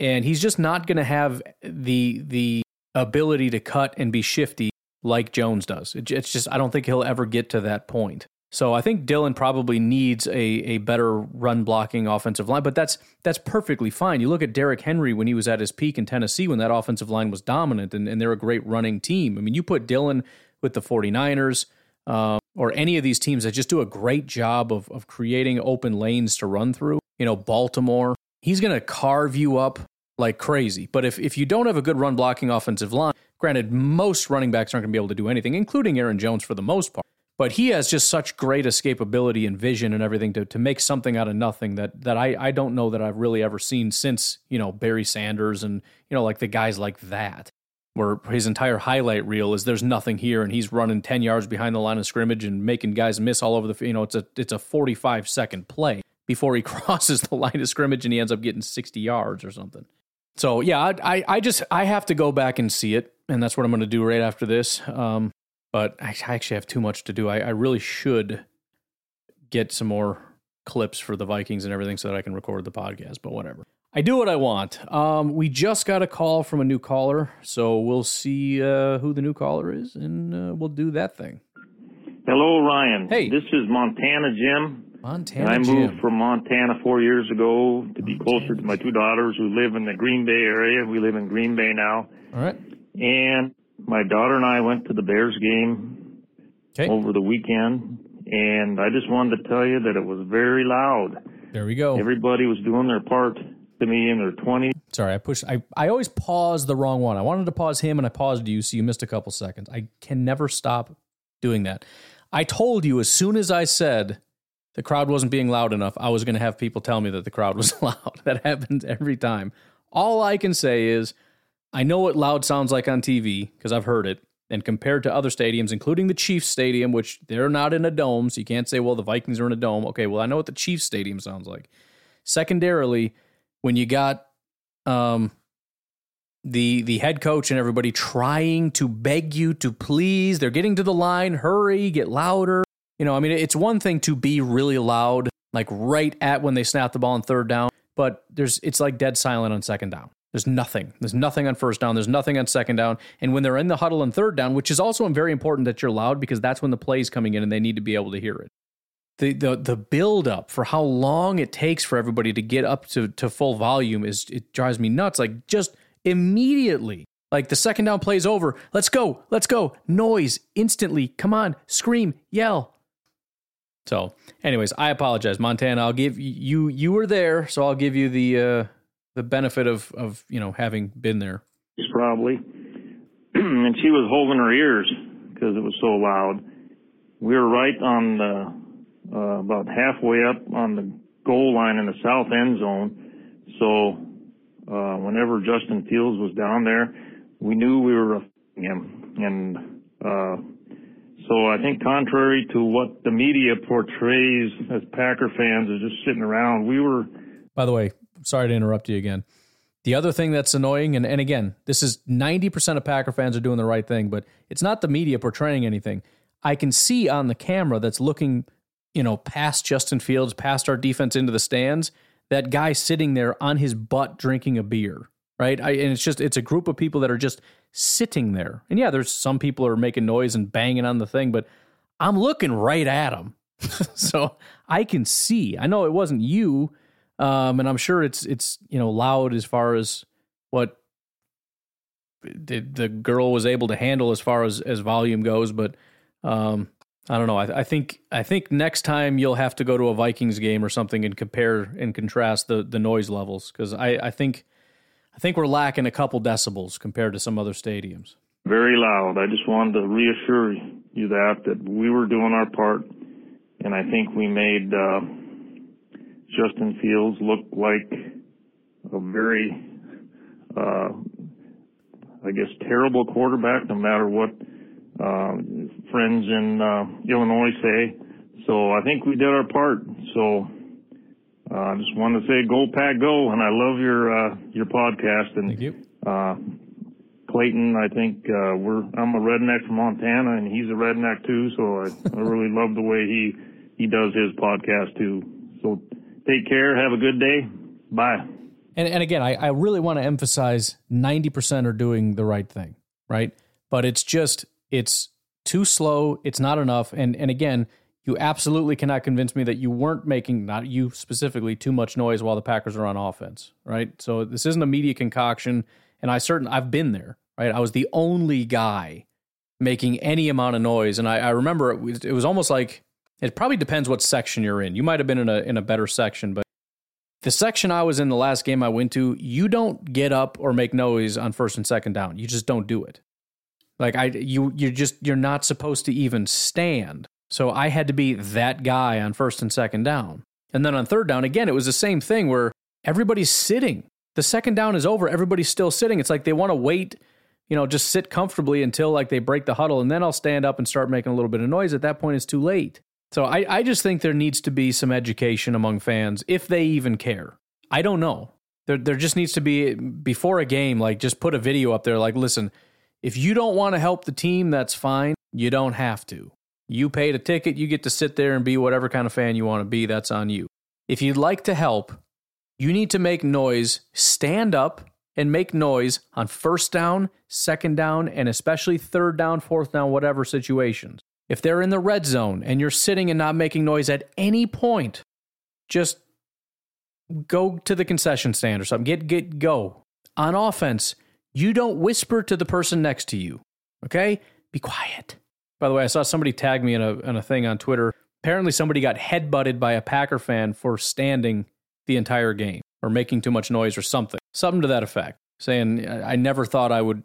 and he's just not going to have the the ability to cut and be shifty like Jones does. it's just I don't think he'll ever get to that point. So I think Dillon probably needs a a better run blocking offensive line, but that's that's perfectly fine. You look at Derrick Henry when he was at his peak in Tennessee when that offensive line was dominant and, and they're a great running team. I mean, you put Dillon with the 49ers um, or any of these teams that just do a great job of of creating open lanes to run through. You know, Baltimore, he's going to carve you up like crazy. But if, if you don't have a good run blocking offensive line, granted, most running backs aren't going to be able to do anything, including Aaron Jones for the most part. But he has just such great escapability and vision and everything to, to make something out of nothing that, that I, I don't know that I've really ever seen since, you know, Barry Sanders and, you know, like the guys like that where his entire highlight reel is there's nothing here and he's running 10 yards behind the line of scrimmage and making guys miss all over the you know it's a it's a 45 second play before he crosses the line of scrimmage and he ends up getting 60 yards or something so yeah i i, I just i have to go back and see it and that's what i'm going to do right after this um but I, I actually have too much to do I, I really should get some more clips for the vikings and everything so that i can record the podcast but whatever I do what I want. Um, we just got a call from a new caller, so we'll see uh, who the new caller is, and uh, we'll do that thing. Hello, Ryan. Hey, this is Montana Jim. Montana I moved Jim. from Montana four years ago to be closer to my two daughters who live in the Green Bay area. We live in Green Bay now. All right. And my daughter and I went to the Bears game okay. over the weekend, and I just wanted to tell you that it was very loud. There we go. Everybody was doing their part to me in their 20s. Sorry, I pushed. I, I always pause the wrong one. I wanted to pause him and I paused you, so you missed a couple seconds. I can never stop doing that. I told you as soon as I said the crowd wasn't being loud enough, I was going to have people tell me that the crowd was loud. That happens every time. All I can say is I know what loud sounds like on TV because I've heard it. And compared to other stadiums, including the Chiefs Stadium, which they're not in a dome, so you can't say, well, the Vikings are in a dome. Okay, well, I know what the Chiefs Stadium sounds like. Secondarily, when you got um, the the head coach and everybody trying to beg you to please, they're getting to the line, hurry, get louder. You know, I mean, it's one thing to be really loud, like right at when they snap the ball on third down, but there's it's like dead silent on second down. There's nothing. There's nothing on first down. There's nothing on second down. And when they're in the huddle on third down, which is also very important that you're loud because that's when the play's coming in and they need to be able to hear it the the the build up for how long it takes for everybody to get up to to full volume is it drives me nuts. Like just immediately, like the second down plays over, let's go, let's go, noise instantly. Come on, scream, yell. So, anyways, I apologize, Montana. I'll give you you were there, so I'll give you the uh, the benefit of of you know having been there. Probably, and she was holding her ears because it was so loud. We were right on the uh, about halfway up on the goal line in the south end zone. So uh, whenever Justin Fields was down there, we knew we were him. And uh, so I think contrary to what the media portrays as Packer fans is just sitting around, we were. By the way, sorry to interrupt you again. The other thing that's annoying, and, and again, this is 90% of Packer fans are doing the right thing, but it's not the media portraying anything. I can see on the camera that's looking you know, past Justin Fields, past our defense into the stands, that guy sitting there on his butt drinking a beer, right? I, and it's just, it's a group of people that are just sitting there. And yeah, there's some people are making noise and banging on the thing, but I'm looking right at them. so I can see. I know it wasn't you, um, and I'm sure it's it's you know loud as far as what the, the girl was able to handle as far as as volume goes, but um, I don't know. I, I, think I think next time you'll have to go to a Vikings game or something and compare and contrast the the noise levels because I, I think I think we're lacking a couple decibels compared to some other stadiums. Very loud. I just wanted to reassure you that that we were doing our part, and I think we made uh, Justin Fields looked like a very, uh, I guess, terrible quarterback. No matter what uh, friends in uh, Illinois say. So I think we did our part. So uh, I just wanted to say, go pack, go! And I love your uh, your podcast. And Thank you. Uh, Clayton, I think uh, we're I'm a redneck from Montana, and he's a redneck too. So I, I really love the way he he does his podcast too. So take care. Have a good day. Bye. And and again, I, I really want to emphasize 90% are doing the right thing, right? But it's just it's too slow. It's not enough. And and again, you absolutely cannot convince me that you weren't making not you specifically too much noise while the Packers are on offense, right? So this isn't a media concoction. And I certain I've been there, right? I was the only guy making any amount of noise, and I, I remember it was, it was almost like it probably depends what section you're in. You might have been in a in a better section, but The section I was in the last game I went to, you don't get up or make noise on first and second down. You just don't do it. Like I you you're just you're not supposed to even stand. So I had to be that guy on first and second down. And then on third down again, it was the same thing where everybody's sitting. The second down is over, everybody's still sitting. It's like they want to wait, you know, just sit comfortably until like they break the huddle and then I'll stand up and start making a little bit of noise. At that point it's too late. So I, I just think there needs to be some education among fans if they even care. I don't know. There, there just needs to be before a game, like just put a video up there, like, listen, if you don't want to help the team, that's fine. You don't have to. You paid a ticket, you get to sit there and be whatever kind of fan you want to be. That's on you. If you'd like to help, you need to make noise, stand up and make noise on first down, second down, and especially third down, fourth down, whatever situations. If they're in the red zone and you're sitting and not making noise at any point, just go to the concession stand or something. Get get go. On offense, you don't whisper to the person next to you. Okay? Be quiet. By the way, I saw somebody tag me in a in a thing on Twitter. Apparently somebody got headbutted by a Packer fan for standing the entire game or making too much noise or something. Something to that effect. Saying I never thought I would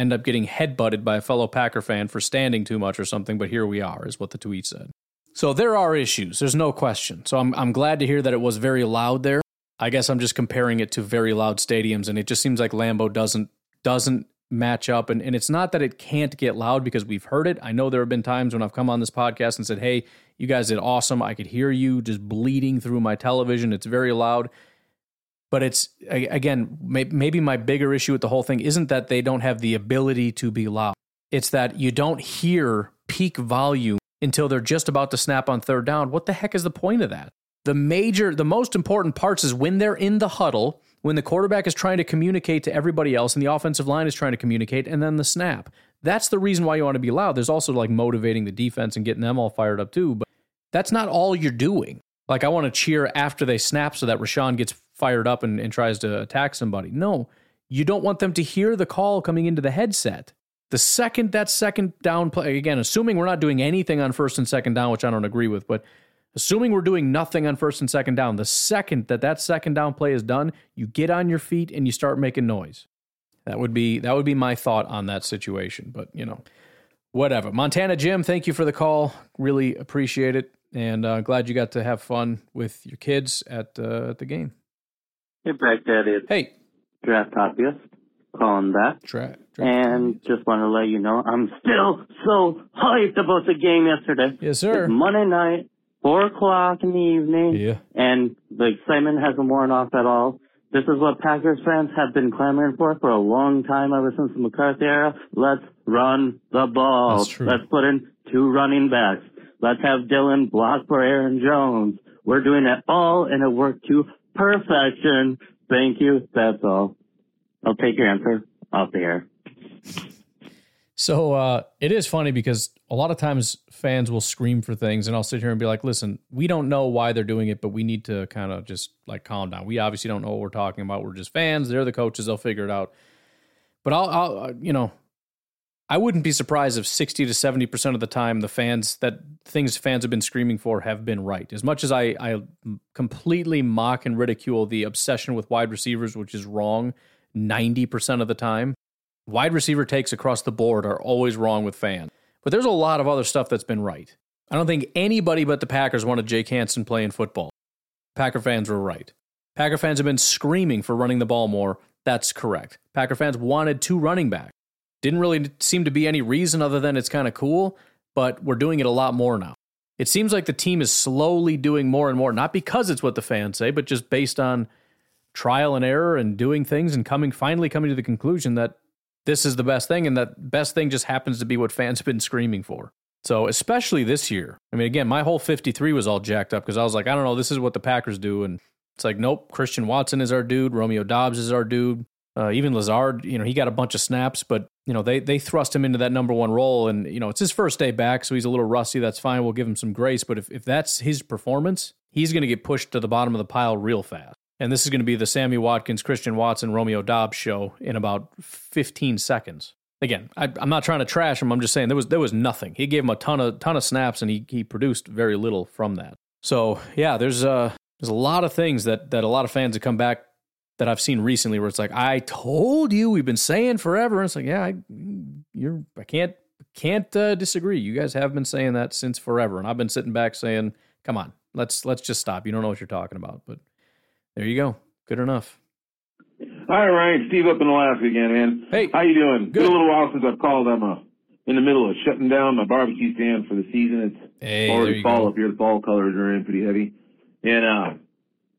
end up getting headbutted by a fellow Packer fan for standing too much or something, but here we are, is what the tweet said. So there are issues. There's no question. So I'm, I'm glad to hear that it was very loud there. I guess I'm just comparing it to very loud stadiums, and it just seems like Lambeau doesn't doesn't match up. And, and it's not that it can't get loud because we've heard it. I know there have been times when I've come on this podcast and said, Hey, you guys did awesome. I could hear you just bleeding through my television. It's very loud. But it's again, maybe my bigger issue with the whole thing isn't that they don't have the ability to be loud. It's that you don't hear peak volume until they're just about to snap on third down. What the heck is the point of that? The major, the most important parts is when they're in the huddle, when the quarterback is trying to communicate to everybody else and the offensive line is trying to communicate, and then the snap. That's the reason why you want to be loud. There's also like motivating the defense and getting them all fired up too, but that's not all you're doing. Like I want to cheer after they snap so that Rashan gets fired up and, and tries to attack somebody. No, you don't want them to hear the call coming into the headset. The second that second down play, again, assuming we're not doing anything on first and second down, which I don't agree with, but assuming we're doing nothing on first and second down, the second that that second down play is done, you get on your feet and you start making noise. That would be that would be my thought on that situation. But you know, whatever. Montana Jim, thank you for the call. Really appreciate it, and uh, glad you got to have fun with your kids at uh, at the game. Hey, Baghdad. It's hey, Draft Obvious calling back. Draft. And just want to let you know, I'm still so hyped about the game yesterday. Yes, sir. It's Monday night, four o'clock in the evening. Yeah. And the excitement hasn't worn off at all. This is what Packers fans have been clamoring for for a long time ever since the McCarthy era. Let's run the ball. That's true. Let's put in two running backs. Let's have Dillon block for Aaron Jones. We're doing it all and it worked to perfection. Thank you. That's all. I'll take your answer off the air. So uh, it is funny because a lot of times fans will scream for things, and I'll sit here and be like, "Listen, we don't know why they're doing it, but we need to kind of just like calm down. We obviously don't know what we're talking about. We're just fans. They're the coaches. They'll figure it out." But I'll, I'll uh, you know, I wouldn't be surprised if sixty to seventy percent of the time the fans that things fans have been screaming for have been right. As much as I, I completely mock and ridicule the obsession with wide receivers, which is wrong ninety percent of the time wide receiver takes across the board are always wrong with fans. But there's a lot of other stuff that's been right. I don't think anybody but the Packers wanted Jake Hanson playing football. Packer fans were right. Packer fans have been screaming for running the ball more. That's correct. Packer fans wanted two running backs. Didn't really seem to be any reason other than it's kind of cool, but we're doing it a lot more now. It seems like the team is slowly doing more and more, not because it's what the fans say, but just based on trial and error and doing things and coming finally coming to the conclusion that this is the best thing, and that best thing just happens to be what fans have been screaming for. So, especially this year. I mean, again, my whole 53 was all jacked up because I was like, I don't know, this is what the Packers do. And it's like, nope, Christian Watson is our dude. Romeo Doubs is our dude. Uh, even Lazard, you know, he got a bunch of snaps, but, you know, they, they thrust him into that number one role. And, you know, it's his first day back, so he's a little rusty. That's fine. We'll give him some grace. But if, if that's his performance, he's going to get pushed to the bottom of the pile real fast. And this is going to be the Sammy Watkins, Christian Watson, Romeo Doubs show in about 15 seconds. Again, I, am not trying to trash him. I'm just saying there was there was nothing. He gave him a ton of ton of snaps, and he he produced very little from that. So yeah, there's uh There's a lot of things that that a lot of fans have come back that I've seen recently where it's like, I told you, we've been saying forever. And it's like, yeah, I, you're, I can't, can't uh, disagree. You guys have been saying that since forever, and I've been sitting back saying, come on, let's let's just stop. You don't know what you're talking about, but there you go. Good enough. Hi, Ryan. Steve up in Alaska again, man. Hey, how you doing? Good. Been a little while since I've called. I'm uh, in the middle of shutting down my barbecue stand for the season. It's hey, already fall go. up here. The fall colors are in pretty heavy, and uh,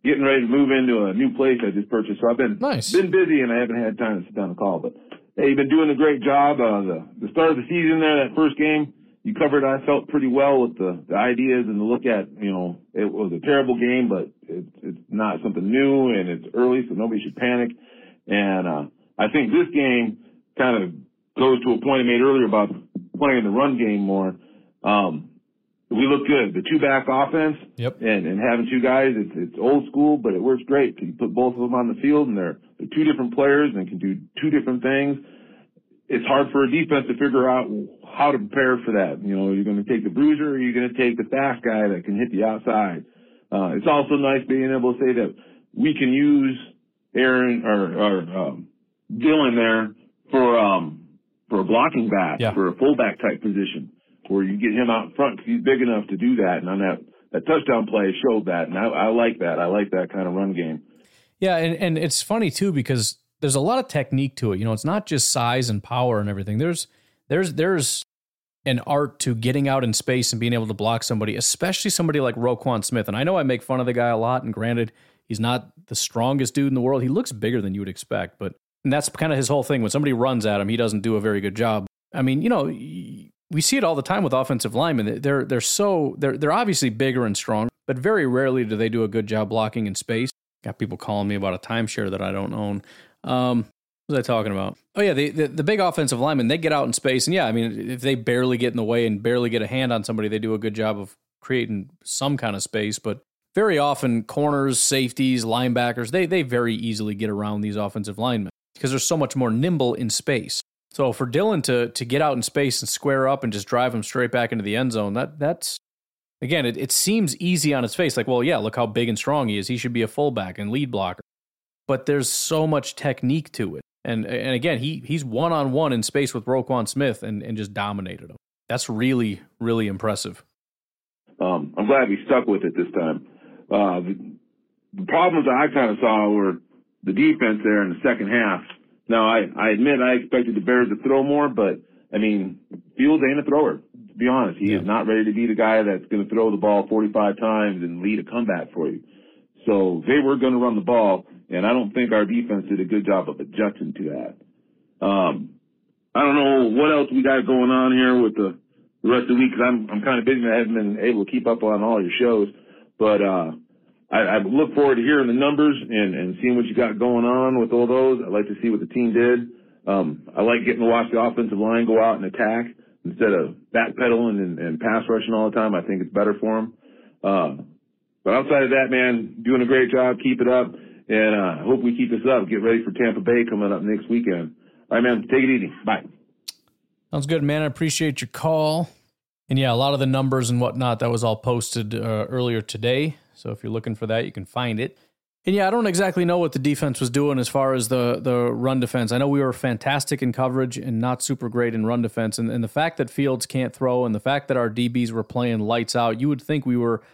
getting ready to move into a new place I just purchased. So I've been nice. been busy, and I haven't had time to sit down and call. But hey, you've been doing a great job. Uh, the the start of the season there, that first game you covered, I felt pretty well with the, the ideas and the look at, you know, it was a terrible game, but it's, it's not something new and it's early, so nobody should panic. And, uh, I think this game kind of goes to a point I made earlier about playing the run game more. Um, we look good. The two back offense yep. and, and having two guys, it's, it's old school, but it works great. You put both of them on the field and they're, they're two different players and can do two different things it's hard for a defense to figure out how to prepare for that. You know, are you're going to take the bruiser or are you're going to take the fast guy that can hit the outside. Uh, it's also nice being able to say that we can use Aaron or, or um, Dillon there for um, for a blocking back, yeah. for a fullback type position, where you get him out in front because he's big enough to do that. And on that that touchdown play showed that, and I, I like that. I like that kind of run game. Yeah, and, and it's funny too because there's a lot of technique to it. You know, it's not just size and power and everything. There's there's there's an art to getting out in space and being able to block somebody, especially somebody like Roquan Smith. And I know I make fun of the guy a lot, and granted, he's not the strongest dude in the world. He looks bigger than you would expect, but and that's kind of his whole thing. When somebody runs at him, he doesn't do a very good job. I mean, you know, we see it all the time with offensive linemen. They're they're so they're they're obviously bigger and strong, but very rarely do they do a good job blocking in space. Got people calling me about a timeshare that I don't own. Um, what was I talking about? Oh yeah, the, the, the big offensive linemen they get out in space, and yeah, I mean if they barely get in the way and barely get a hand on somebody, they do a good job of creating some kind of space. But very often, corners, safeties, linebackers they they very easily get around these offensive linemen because they're so much more nimble in space. So for Dillon to to get out in space and square up and just drive him straight back into the end zone, that that's again, it, it seems easy on its face. Like, well, yeah, look how big and strong he is. He should be a fullback and lead blocker but there's so much technique to it. And and again, he he's one on one in space with Roquan Smith and, and just dominated him. That's really really impressive. Um, I'm glad we stuck with it this time. Uh, the, the problems I kind of saw were the defense there in the second half. Now I I admit I expected the Bears to throw more, but I mean Fields ain't a thrower. To be honest, he yeah. is not ready to be the guy that's going to throw the ball 45 times and lead a comeback for you. So they were going to run the ball. And I don't think our defense did a good job of adjusting to that. Um, I don't know what else we got going on here with the, the rest of the week because I'm, I'm kind of busy and I haven't been able to keep up on all your shows. But, uh, I, I look forward to hearing the numbers and, and seeing what you got going on with all those. I'd like to see what the team did. Um, I like getting to watch the offensive line go out and attack instead of backpedaling and, and pass rushing all the time. I think it's better for them. Uh, but outside of that, man, doing a great job. Keep it up. And uh, hope we keep this up. Get ready for Tampa Bay coming up next weekend. All right, man. Take it easy. Bye. Sounds good, man. I appreciate your call. And yeah, a lot of the numbers and whatnot, that was all posted uh, earlier today. So if you're looking for that, you can find it. And yeah, I don't exactly know what the defense was doing as far as the the run defense. I know we were fantastic in coverage and not super great in run defense. And, and the fact that Fields can't throw and the fact that our DBs were playing lights out, you would think we were –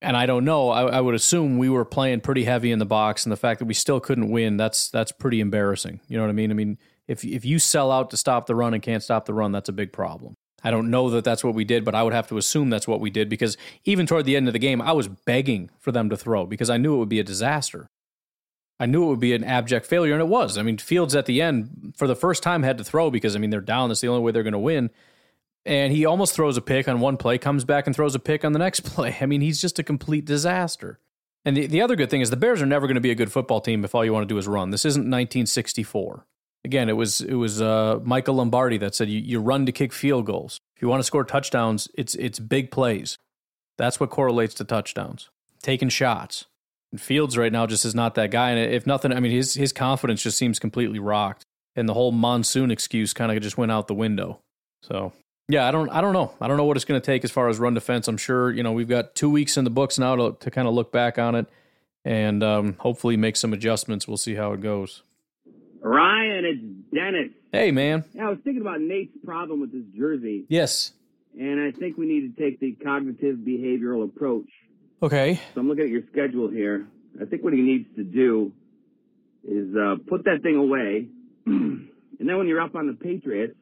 and I don't know. I, I, would assume we were playing pretty heavy in the box, and the fact that we still couldn't win that's that's pretty embarrassing. You know what I mean? I mean, if if you sell out to stop the run and can't stop the run, that's a big problem. I don't know that that's what we did, but I would have to assume that's what we did because even toward the end of the game, I was begging for them to throw because I knew it would be a disaster. I knew it would be an abject failure, and it was. I mean, Fields at the end, for the first time, had to throw because I mean they're down. That's the only way they're going to win and he almost throws a pick on one play, comes back and throws a pick on the next play. I mean, he's just a complete disaster. And the, the other good thing is the Bears are never going to be a good football team if all you want to do is run. This isn't 1964. Again, it was it was uh, Michael Lombardi that said you, you run to kick field goals. If you want to score touchdowns, it's it's big plays. That's what correlates to touchdowns. Taking shots. And Fields right now just is not that guy. And if nothing, I mean, his his confidence just seems completely rocked. And the whole monsoon excuse kind of just went out the window. So Yeah, I don't I don't know. I don't know what it's going to take as far as run defense. I'm sure, you know, we've got 2 weeks in the books now to to kind of look back on it and um, hopefully make some adjustments. We'll see how it goes. Ryan, it's Dennis. Hey, man. Yeah, I was thinking about Nate's problem with his jersey. Yes. And I think we need to take the cognitive behavioral approach. Okay. So I'm looking at your schedule here. I think what he needs to do is uh, put that thing away. and then when you're up on the Patriots,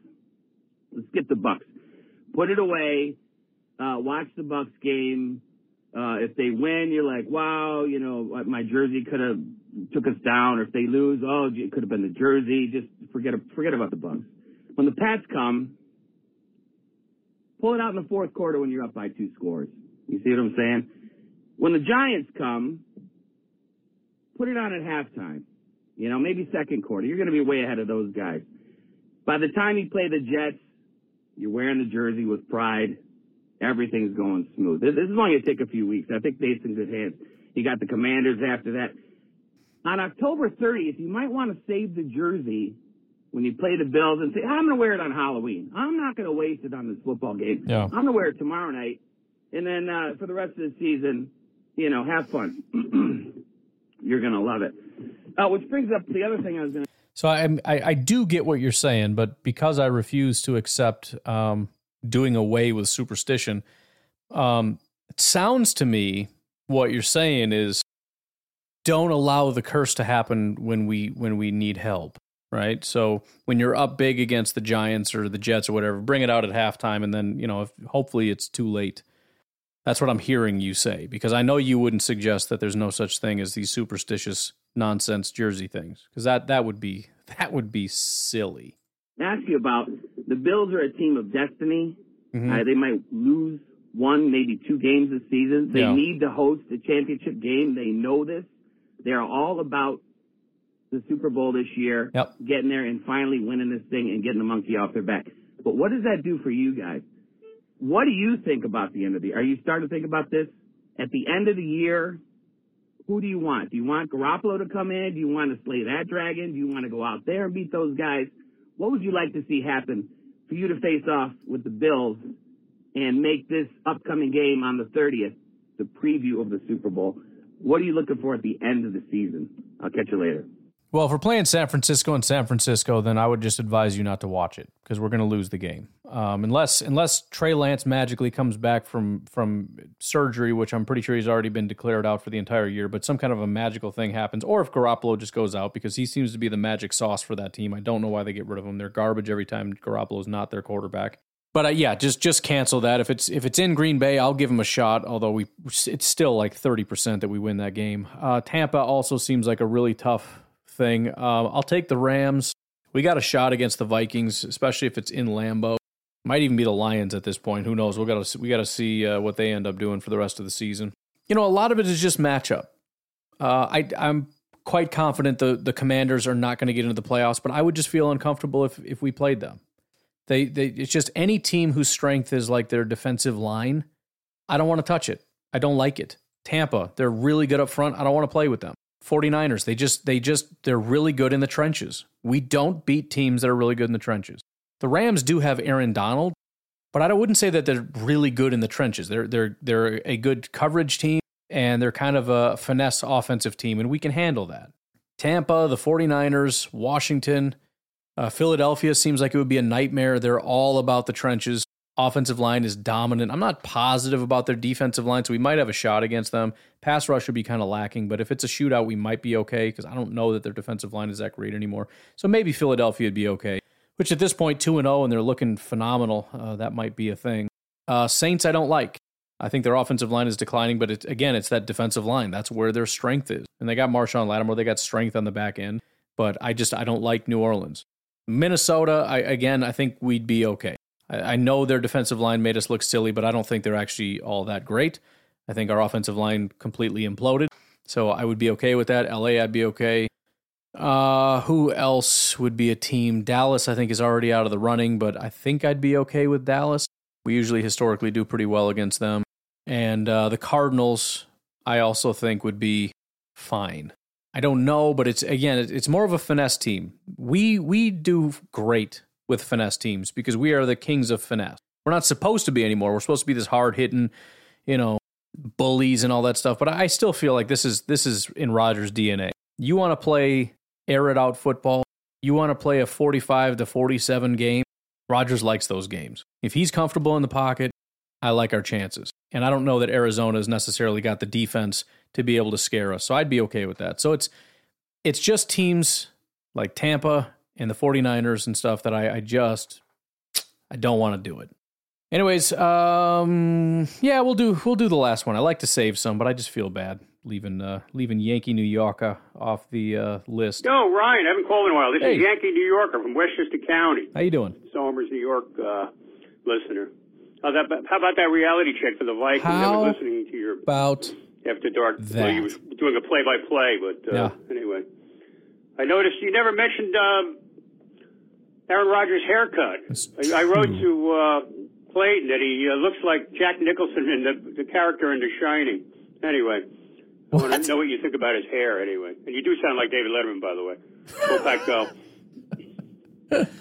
let's get the Bucs. Put it away. Uh, watch the Bucs game. Uh, if they win, you're like, wow, you know, my jersey could have took us down. Or if they lose, oh, it could have been the jersey. Just forget forget about the Bucs. When the Pats come, pull it out in the fourth quarter when you're up by two scores. You see what I'm saying? When the Giants come, put it on at halftime. You know, maybe second quarter. You're going to be way ahead of those guys. By the time you play the Jets, you're wearing the jersey with pride. Everything's going smooth. This, is only going to take a few weeks. I think Nate's in good hands. You got the Commanders after that. On October 30th, you might want to save the jersey when you play the Bills and say, I'm going to wear it on Halloween. I'm not going to waste it on this football game. Yeah. I'm going to wear it tomorrow night. And then uh, for the rest of the season, you know, have fun. You're going to love it. Uh, which brings up the other thing I was going to. So I, I I do get what you're saying, but because I refuse to accept um, doing away with superstition, um, it sounds to me what you're saying is don't allow the curse to happen when we when we need help right? So when you're up big against the giants or the jets or whatever bring it out at halftime and then you know if, hopefully it's too late. That's what i'm hearing you say because i know you wouldn't suggest that there's no such thing as these superstitious nonsense jersey things because that that would be that would be silly. Ask you about the bills are a team of destiny. Mhm. uh, they might lose one maybe two games this season. They Yeah. need to host a championship game. They know this they're all about the super bowl this year Yep. getting there and finally winning this thing and getting the monkey off their back but what does that do for you guys what do you think about the end of the year? Are you starting to think about this? At the end of the year, who do you want? Do you want Garoppolo to come in? Do you want to slay that dragon? Do you want to go out there and beat those guys? What would you like to see happen for you to face off with the Bills and make this upcoming game on the 30th the preview of the Super Bowl? What are you looking for at the end of the season? I'll catch you later. well if we're playing san francisco and san francisco then i would just advise you not to watch it because we're going to lose the game um, unless unless trey lance magically comes back from from surgery which i'm pretty sure he's already been declared out for the entire year but some kind of a magical thing happens or if garoppolo just goes out because he seems to be the magic sauce for that team i don't know why they get rid of him they're garbage every time garoppolo's not their quarterback but uh, yeah, just just cancel that. If it's if it's in Green Bay, I'll give them a shot. Although we, it's still like thirty percent that we win that game. Uh, Tampa also seems like a really tough thing. Um, I'll take the Rams. We got a shot against the Vikings, especially if it's in Lambeau. Might even be the Lions at this point. Who knows? We got to we got to see uh, what they end up doing for the rest of the season. You know, a lot of it is just matchup. Uh, I I'm quite confident the the Commanders are not going to get into the playoffs, but I would just feel uncomfortable if if we played them. They they it's just any team whose strength is like their defensive line. I don't want to touch it. I don't like it. Tampa, they're really good up front. I don't want to play with them. 49ers, they just they just they're really good in the trenches. We don't beat teams that are really good in the trenches. The Rams do have Aaron Donald, but I wouldn't say that they're really good in the trenches. They're they're they're a good coverage team and they're kind of a finesse offensive team and we can handle that. Tampa, the 49ers, Washington, uh, Philadelphia seems like it would be a nightmare. They're all about the trenches. Offensive line is dominant. I'm not positive about their defensive line, so we might have a shot against them. Pass rush would be kind of lacking, but if it's a shootout, we might be okay because I don't know that their defensive line is that great anymore. So maybe Philadelphia would be okay, which at this point, 2 and 0, and they're looking phenomenal. Uh, that might be a thing. Uh, Saints, I don't like. I think their offensive line is declining, but it, again, it's that defensive line. That's where their strength is. And they got Marshon Lattimore, they got strength on the back end, but I just I don't like New Orleans. Minnesota, I, again, I think we'd be okay. I, I know their defensive line made us look silly, but I don't think they're actually all that great. I think our offensive line completely imploded, so I would be okay with that. LA, I'd be okay. Uh, who else would be a team? Dallas, I think, is already out of the running, but I think I'd be okay with Dallas. We usually historically do pretty well against them. And uh, the Cardinals, I also think would be fine. I don't know, but it's again, it's more of a finesse team. We we do great with finesse teams because we are the kings of finesse. We're not supposed to be anymore. We're supposed to be this hard hitting, you know, bullies and all that stuff. But I still feel like this is this is in Rodgers' DNA. You want to play air it out football. You want to play a 45 to 47 game. Rodgers likes those games. If he's comfortable in the pocket, I like our chances. And I don't know that Arizona has necessarily got the defense to be able to scare us. So I'd be okay with that. So it's it's just teams like Tampa and the 49ers and stuff that I, I just I don't want to do it. Anyways, um yeah, we'll do we'll do the last one. I like to save some, but I just feel bad leaving uh leaving Yankee New Yorker off the uh list. No, Ryan, I haven't called in a while. This Hey. is Yankee New Yorker from Westchester County. How you doing? Somers, New York uh, listener. How, that, how about that reality check for the Vikings? I How was listening to your About after dark. Well, that? you was doing a play-by-play, but uh, Yeah. anyway, I noticed you never mentioned um, Aaron Rodgers' haircut. I, I wrote to uh, Clayton that he uh, looks like Jack Nicholson in the, the character in The Shining. Anyway, I want to know what you think about his hair. Anyway, and you do sound like David Letterman, by the way. Go back, go.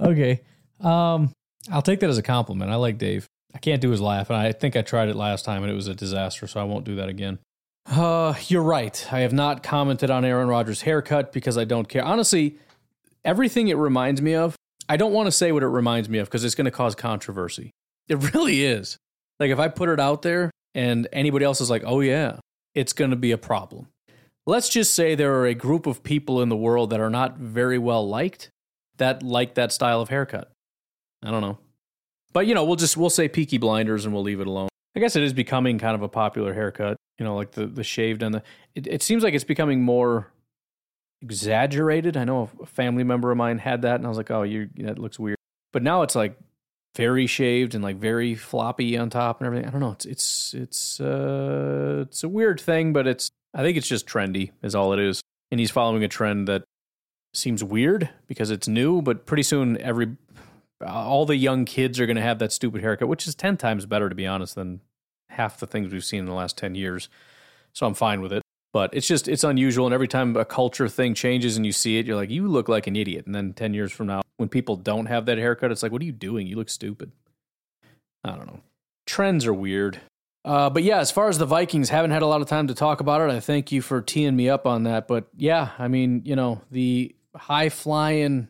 Okay. Um, I'll take that as a compliment. I like Dave. I can't do his laugh, and I think I tried it last time and it was a disaster, so I won't do that again. Uh, you're right. I have not commented on Aaron Rodgers' haircut because I don't care. Honestly, everything it reminds me of, I don't want to say what it reminds me of because it's going to cause controversy. It really is. Like if I put it out there and anybody else is like, "Oh yeah," it's going to be a problem. Let's just say there are a group of people in the world that are not very well liked that like that style of haircut. I don't know. But you know, we'll just we'll say Peaky Blinders and we'll leave it alone. I guess it is becoming kind of a popular haircut. You know, like the the shaved and the. It, it seems like it's becoming more exaggerated. I know a family member of mine had that, and I was like, oh, you that looks weird. But now it's like very shaved and like very floppy on top and everything. I don't know. It's it's it's uh it's a weird thing, but it's I think it's just trendy is all it is. And he's following a trend that seems weird because it's new, but pretty soon every all the young kids are going to have that stupid haircut, which is 10 times better to be honest than half the things we've seen in the last 10 years. So I'm fine with it. But it's just it's unusual and every time a culture thing changes and you see it, you're like you look like an idiot. And then 10 years from now when people don't have that haircut, it's like what are you doing? You look stupid. I don't know. Trends are weird. Uh, but yeah, as far as the Vikings, haven't had a lot of time to talk about it. I thank you for teeing me up on that. But yeah, I mean, you know, the high flying.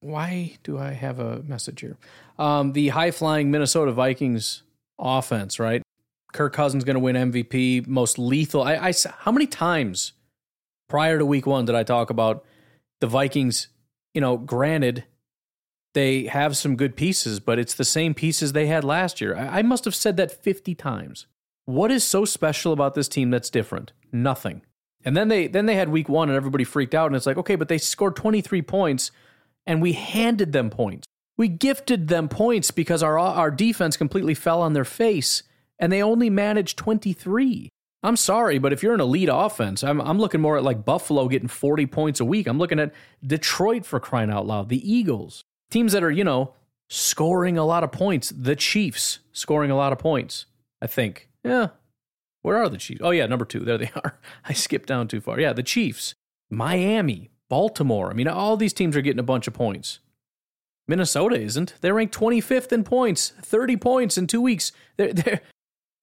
Why do I have a message here? Um, the high flying Minnesota Vikings offense, right? Kirk Cousins going to win MVP, most lethal. I, I how many times prior to Week One did I talk about the Vikings? You know, granted, they have some good pieces, but it's the same pieces they had last year. I, I must have said that 50 times. What is so special about this team that's different? Nothing. And then they then they had week 1 and everybody freaked out and it's like, "Okay, but they scored 23 points and we handed them points. We gifted them points because our our defense completely fell on their face and they only managed 23. I'm sorry, but if you're an elite offense, I'm, I'm looking more at like Buffalo getting 40 points a week. I'm looking at Detroit for crying out loud, the Eagles, teams that are, you know, scoring a lot of points. The Chiefs scoring a lot of points, I think. Yeah. Where are the Chiefs? Oh, yeah, number two. There they are. I skipped down too far. Yeah, the Chiefs, Miami, Baltimore. I mean, all these teams are getting a bunch of points. Minnesota isn't. They're ranked 25th in points, 30 points in two weeks. They're, they're,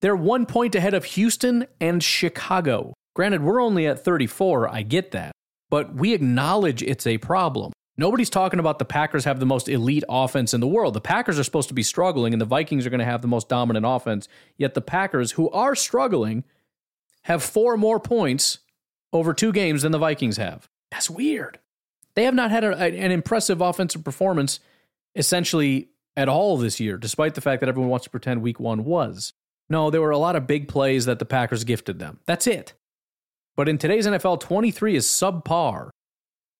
they're one point ahead of Houston and Chicago. Granted, we're only at 34. I get that. But we acknowledge it's a problem. Nobody's talking about the Packers have the most elite offense in the world. The Packers are supposed to be struggling, and the Vikings are going to have the most dominant offense. Yet the Packers, who are struggling, have four more points over two games than the Vikings have. That's weird. They have not had a, an impressive offensive performance essentially at all this year, despite the fact that everyone wants to pretend week one was. No, there were a lot of big plays that the Packers gifted them. That's it. But in today's NFL, 23 is subpar.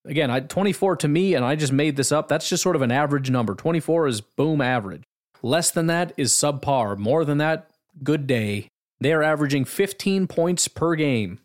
Again, I, 24 to me, and I just made this up, that's just sort of an average number. 24 is boom average. Less than that is subpar. More than that, good day. They are averaging 15 points per game.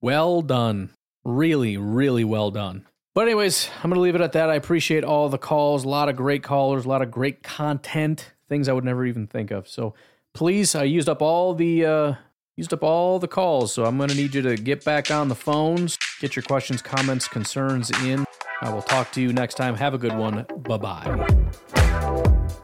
Well done. Really, really well done. But, anyways, I'm going to leave it at that. I appreciate all the calls. A lot of great callers, a lot of great content, things I would never even think of. So, please, I used up all the. Uh, Used up all the calls, so I'm going to need you to get back on the phones, get your questions, comments, concerns in. I will talk to you next time. Have a good one. Bye bye.